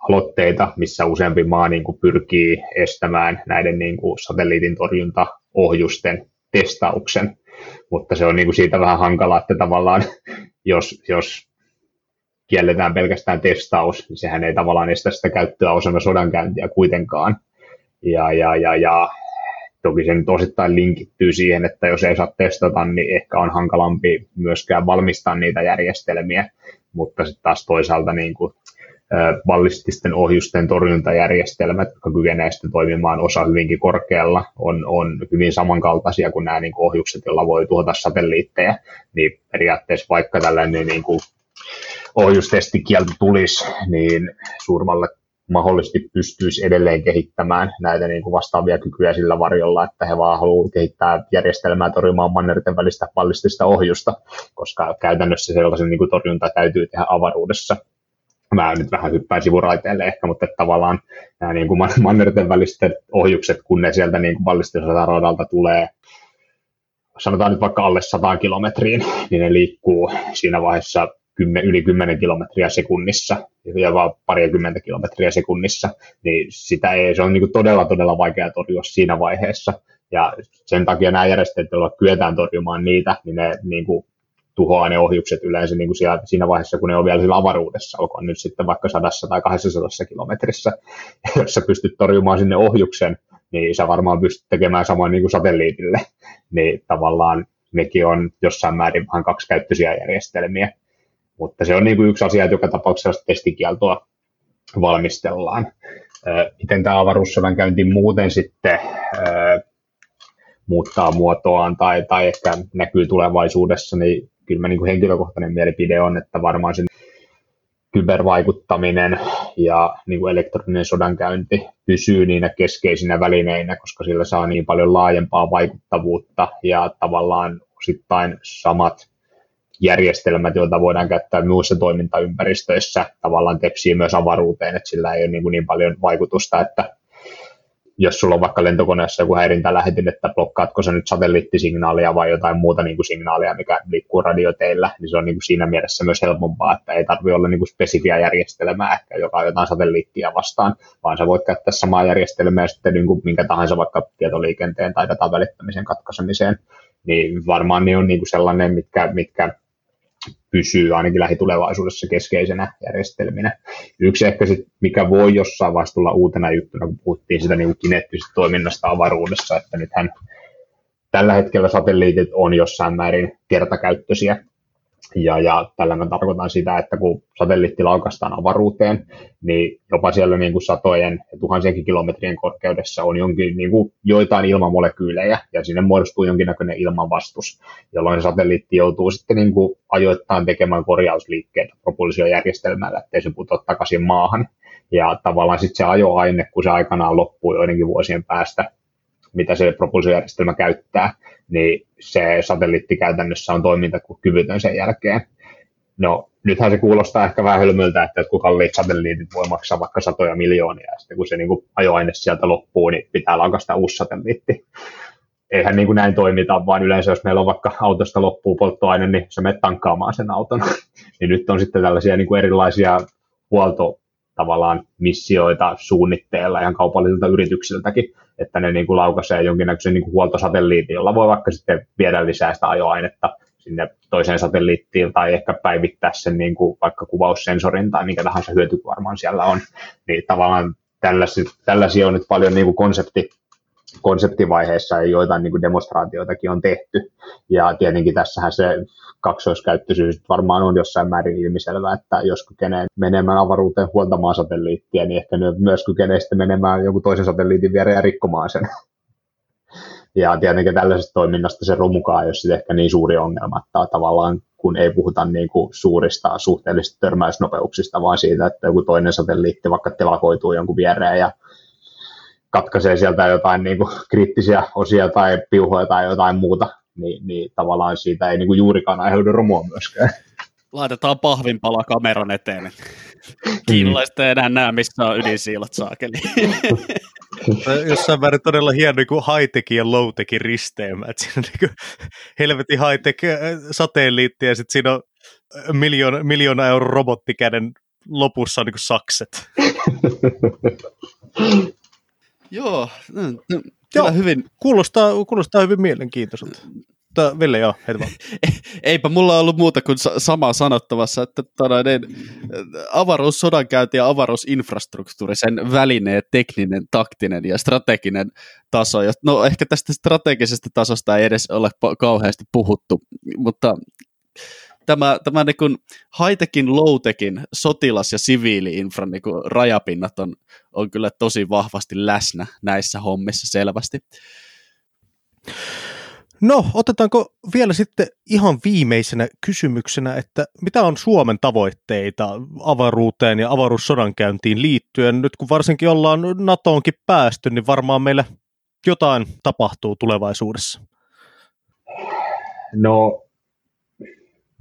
aloitteita, missä useampi maa niin kuin pyrkii estämään näiden niin kuin satelliitin torjuntaohjusten testauksen mutta se on niin kuin siitä vähän hankala, että tavallaan jos, jos kielletään pelkästään testaus, niin sehän ei tavallaan estä sitä käyttöä osana sodankäyntiä kuitenkaan. Ja, ja, ja, ja toki se nyt osittain linkittyy siihen, että jos ei saa testata, niin ehkä on hankalampi myöskään valmistaa niitä järjestelmiä, mutta sitten taas toisaalta niin kuin ballististen ohjusten torjuntajärjestelmät, jotka kykenevät toimimaan osa hyvinkin korkealla, on, on hyvin samankaltaisia kuin nämä niin kuin ohjukset, joilla voi tuhota satelliitteja, niin periaatteessa vaikka tällainen niin kuin ohjustestikielto tulisi, niin suurmalle mahdollisesti pystyisi edelleen kehittämään näitä niin kuin vastaavia kykyjä sillä varjolla, että he vaan haluavat kehittää järjestelmää torjumaan mannerten välistä ballistista ohjusta, koska käytännössä sellaisen niin kuin torjunta täytyy tehdä avaruudessa mä nyt vähän hyppään sivuraiteelle ehkä, mutta tavallaan nämä niin kuin mannerten väliset ohjukset, kun ne sieltä niin ballistiselta radalta tulee, sanotaan nyt vaikka alle 100 kilometriin, niin ne liikkuu siinä vaiheessa yli 10 kilometriä sekunnissa ja vaan parikymmentä kilometriä sekunnissa, niin sitä ei, se on niin kuin todella, todella vaikea torjua siinä vaiheessa. Ja sen takia nämä järjestelmät, joilla kyetään torjumaan niitä, niin ne niin kuin tuhoaa ne ohjukset yleensä niin kuin siellä, siinä vaiheessa, kun ne on vielä sillä avaruudessa, olkoon nyt sitten vaikka sadassa tai 200 kilometrissä. Jos sä pystyt torjumaan sinne ohjuksen, niin sä varmaan pystyt tekemään samoin niin kuin satelliitille. Niin tavallaan nekin on jossain määrin vähän kaksikäyttöisiä järjestelmiä. Mutta se on niin kuin yksi asia, että joka tapauksessa testikieltoa valmistellaan. Miten tämä avaruussodan käynti muuten sitten muuttaa muotoaan tai, tai ehkä näkyy tulevaisuudessa, niin kyllä mä niin kuin henkilökohtainen mielipide on, että varmaan sen kybervaikuttaminen ja niin kuin elektroninen sodankäynti pysyy niinä keskeisinä välineinä, koska sillä saa niin paljon laajempaa vaikuttavuutta ja tavallaan osittain samat järjestelmät, joita voidaan käyttää muissa toimintaympäristöissä, tavallaan tepsii myös avaruuteen, että sillä ei ole niin, kuin niin paljon vaikutusta, että jos sulla on vaikka lentokoneessa joku häirintälähetin, että blokkaatko sä nyt satelliittisignaalia vai jotain muuta niin kuin signaalia, mikä liikkuu radioteillä, niin se on niin kuin siinä mielessä myös helpompaa, että ei tarvitse olla niin kuin spesifiä järjestelmää ehkä, joka on jotain satelliittia vastaan, vaan sä voit käyttää samaa järjestelmää sitten niin kuin minkä tahansa vaikka tietoliikenteen tai datan välittämisen katkaisemiseen, niin varmaan ne on niin kuin sellainen, mitkä, mitkä pysyy ainakin lähitulevaisuudessa keskeisenä järjestelminä. Yksi ehkä sit, mikä voi jossain vaiheessa tulla uutena juttuna, kun puhuttiin sitä niin kineettisestä toiminnasta avaruudessa, että nythän tällä hetkellä satelliitit on jossain määrin kertakäyttöisiä, ja, ja tällä mä tarkoitan sitä, että kun satelliitti laukastaan avaruuteen, niin jopa siellä niin kuin satojen ja tuhansienkin kilometrien korkeudessa on jonkin, niin kuin joitain ilmamolekyylejä, ja sinne muodostuu jonkinnäköinen ilmanvastus, jolloin satelliitti joutuu sitten niin kuin ajoittain tekemään korjausliikkeitä propulsiojärjestelmällä, ettei se putoa takaisin maahan. Ja tavallaan sitten se ajoaine, kun se aikanaan loppuu joidenkin vuosien päästä, mitä se propulsiojärjestelmä käyttää, niin se satelliitti käytännössä on toimintakyvytön sen jälkeen. No, nythän se kuulostaa ehkä vähän hölmöltä, että kun kalliit satelliitit voi maksaa vaikka satoja miljoonia, ja sitten kun se niin kuin ajoaine sieltä loppuu, niin pitää lakasta uusi satelliitti. Eihän niin kuin näin toimita, vaan yleensä jos meillä on vaikka autosta loppuu polttoaine, niin se menet tankkaamaan sen auton. niin nyt on sitten tällaisia niin kuin erilaisia huolto, tavallaan missioita suunnitteilla ihan kaupallisilta yrityksiltäkin, että ne niin kuin laukaisee jonkinnäköisen niin kuin huoltosatelliitin, jolla voi vaikka sitten viedä lisää sitä ajoainetta sinne toiseen satelliittiin tai ehkä päivittää sen niin kuin vaikka kuvaussensorin tai mikä tahansa hyöty varmaan siellä on. Niin tavallaan tällaisia, tällaisia on nyt paljon niin kuin konsepti, konseptivaiheessa ja joitain niin kuin demonstraatioitakin on tehty. Ja tietenkin tässähän se kaksoiskäyttöisyys varmaan on jossain määrin ilmiselvä, että jos kykenee menemään avaruuteen huoltamaan satelliittia, niin ehkä myös kykenee sitten menemään jonkun toisen satelliitin viereen ja rikkomaan sen. Ja tietenkin tällaisesta toiminnasta se romukaan ole sitten ehkä niin suuri ongelma, että tavallaan kun ei puhuta niin kuin suurista suhteellisista törmäysnopeuksista, vaan siitä, että joku toinen satelliitti vaikka telakoituu jonkun viereen ja katkaisee sieltä jotain niin kuin kriittisiä osia tai piuhoja tai jotain muuta, niin, niin tavallaan siitä ei niin kuin juurikaan aiheudu romua myöskään. Laitetaan pahvinpala kameran eteen. Kiinalaiset ei enää näe, missä on ydinsiilot saakeli. Jossain määrin todella hieno niin high-techin ja low-techin risteemä. Että siinä on niin helvetin high-tech äh, satelliitti ja sitten siinä on äh, miljoona, miljoona euron robottikäden lopussa on niin sakset. Joo, Joo, hyvin. Kuulostaa, kuulostaa hyvin mielenkiintoiselta. Mutta Ville, joo, Eipä mulla ollut muuta kuin sama sanottavassa, että todainen, avaruussodankäynti ja avaruusinfrastruktuuri, sen välineet, tekninen, taktinen ja strateginen taso. No ehkä tästä strategisesta tasosta ei edes ole kauheasti puhuttu, mutta tämä, tämä niin kuin high-techin, low-techin, sotilas- ja siviili-infran niin kuin rajapinnat on, on kyllä tosi vahvasti läsnä näissä hommissa selvästi. No, otetaanko vielä sitten ihan viimeisenä kysymyksenä, että mitä on Suomen tavoitteita avaruuteen ja avaruussodankäyntiin liittyen? Nyt kun varsinkin ollaan NATOonkin päästy, niin varmaan meillä jotain tapahtuu tulevaisuudessa. No,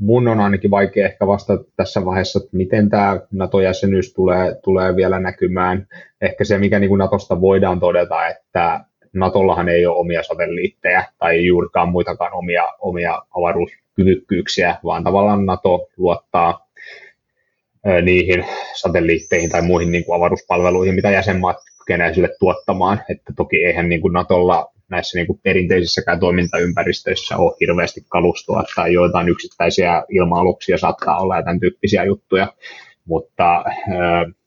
mun on ainakin vaikea ehkä vastata tässä vaiheessa, että miten tämä NATO-jäsenyys tulee, tulee vielä näkymään. Ehkä se, mikä niin kuin NATOsta voidaan todeta, että Natollahan ei ole omia satelliitteja tai juurikaan muitakaan omia, omia avaruuskyvykkyyksiä, vaan tavallaan NATO luottaa niihin satelliitteihin tai muihin niin kuin avaruuspalveluihin, mitä jäsenmaat kykenevät sille tuottamaan. Että toki eihän niin kuin Natolla näissä niin kuin perinteisissäkään toimintaympäristöissä ole hirveästi kalustoa tai joitain yksittäisiä ilma-aluksia saattaa olla ja tämän tyyppisiä juttuja, mutta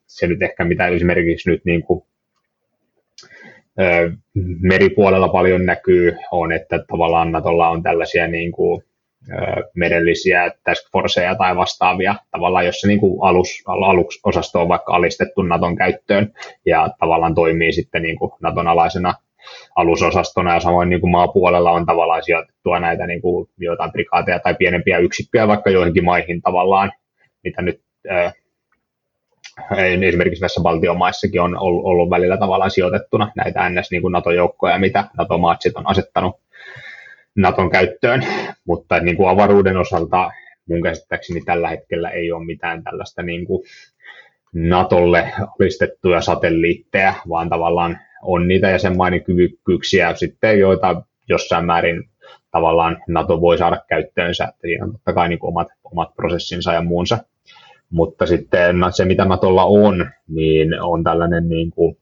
se nyt ehkä mitä esimerkiksi nyt niin kuin meripuolella paljon näkyy, on, että tavallaan Natolla on tällaisia niin kuin, merellisiä task forceja tai vastaavia, tavallaan jossa niin kuin alus, alusosasto on vaikka alistettu Naton käyttöön ja tavallaan toimii sitten niin kuin Naton alaisena alusosastona ja samoin niin kuin maapuolella on tavallaan sijoitettua näitä niin kuin joitain prikaateja tai pienempiä yksikköjä vaikka joihinkin maihin tavallaan, mitä nyt esimerkiksi näissä valtiomaissakin on ollut välillä tavallaan sijoitettuna näitä NS niin kuin NATO-joukkoja, mitä NATO-maat on asettanut Naton käyttöön, mutta niin kuin avaruuden osalta mun käsittääkseni tällä hetkellä ei ole mitään tällaista niin kuin Natolle alistettuja satelliitteja, vaan tavallaan on niitä jäsenmaiden kyvykkyyksiä sitten, joita jossain määrin tavallaan NATO voi saada käyttöönsä, että siinä on totta kai niin omat, omat prosessinsa ja muunsa. Mutta sitten se, mitä Natolla on, niin on tällainen niin kuin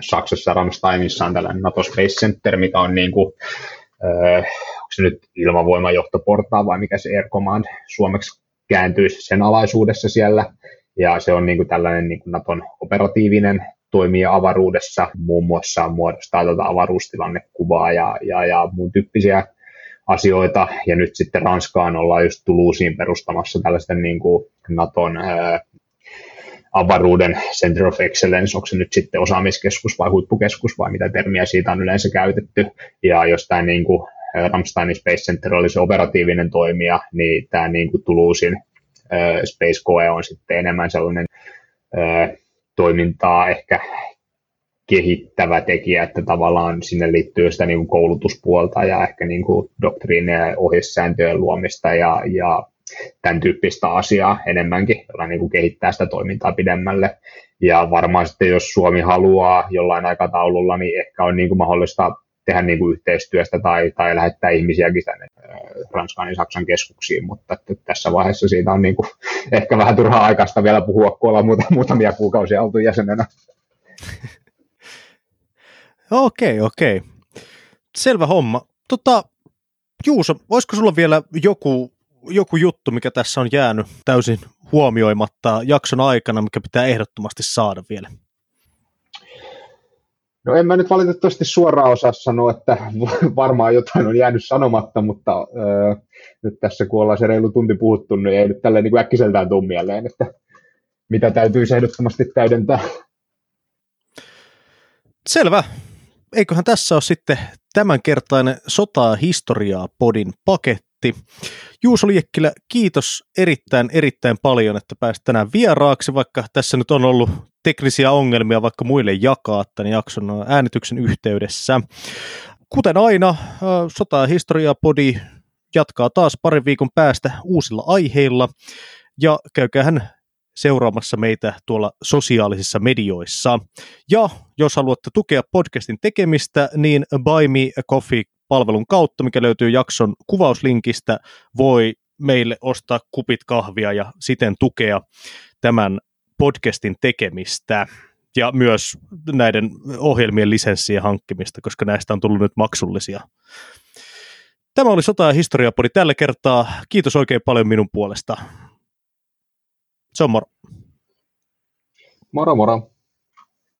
Saksassa Ramsteinissa on tällainen NATO Space Center, mikä on niin kuin, äh, onko se nyt ilmavoimajohtoportaa vai mikä se Air Command suomeksi kääntyisi sen alaisuudessa siellä. Ja se on niin kuin tällainen niin kuin Naton operatiivinen toimija avaruudessa, muun muassa muodostaa tätä avaruustilannekuvaa ja, ja, ja muun tyyppisiä asioita, ja nyt sitten Ranskaan ollaan just Toulouseen perustamassa tällaisten niin kuin Naton ää, avaruuden Center of Excellence, onko se nyt sitten osaamiskeskus vai huippukeskus vai mitä termiä siitä on yleensä käytetty, ja jos tämä niin kuin Ramsteinin Space Center oli se operatiivinen toimija, niin tämä niin kuin Toulousein Space Coe on sitten enemmän sellainen ää, toimintaa ehkä kehittävä tekijä, että tavallaan sinne liittyy sitä niin kuin koulutuspuolta ja ehkä niin kuin doktriineja ja ohjesääntöjen luomista ja, ja tämän tyyppistä asiaa enemmänkin, jolla niin kuin kehittää sitä toimintaa pidemmälle. Ja varmaan sitten, jos Suomi haluaa jollain aikataululla, niin ehkä on niin kuin mahdollista tehdä niin kuin yhteistyöstä tai, tai lähettää ihmisiäkin tänne Ranskan ja Saksan keskuksiin, mutta että tässä vaiheessa siitä on niin kuin ehkä vähän turhaa aikaista vielä puhua, kun ollaan muutamia kuukausia oltu jäsenenä. Okei, okei. Selvä homma. Tota, Juuso, olisiko sulla vielä joku, joku juttu, mikä tässä on jäänyt täysin huomioimatta jakson aikana, mikä pitää ehdottomasti saada vielä? No en mä nyt valitettavasti suoraan osaa sanoa, että varmaan jotain on jäänyt sanomatta, mutta öö, nyt tässä kun ollaan se reilu tunti puhuttu, niin ei nyt tälleen niin äkkiseltään tuu mieleen, että mitä täytyy ehdottomasti täydentää. Selvä eiköhän tässä ole sitten tämänkertainen sotaa historiaa podin paketti. Juuso Liekkilä, kiitos erittäin erittäin paljon, että pääsit tänään vieraaksi, vaikka tässä nyt on ollut teknisiä ongelmia vaikka muille jakaa tämän jakson äänityksen yhteydessä. Kuten aina, Sota- historiaa podi jatkaa taas parin viikon päästä uusilla aiheilla, ja käykäähän seuraamassa meitä tuolla sosiaalisissa medioissa. Ja jos haluatte tukea podcastin tekemistä, niin Buy Me a Coffee-palvelun kautta, mikä löytyy jakson kuvauslinkistä, voi meille ostaa kupit kahvia ja siten tukea tämän podcastin tekemistä ja myös näiden ohjelmien lisenssien hankkimista, koska näistä on tullut nyt maksullisia. Tämä oli Sota- ja historiapodi tällä kertaa. Kiitos oikein paljon minun puolesta. Se on moro. Moro moro.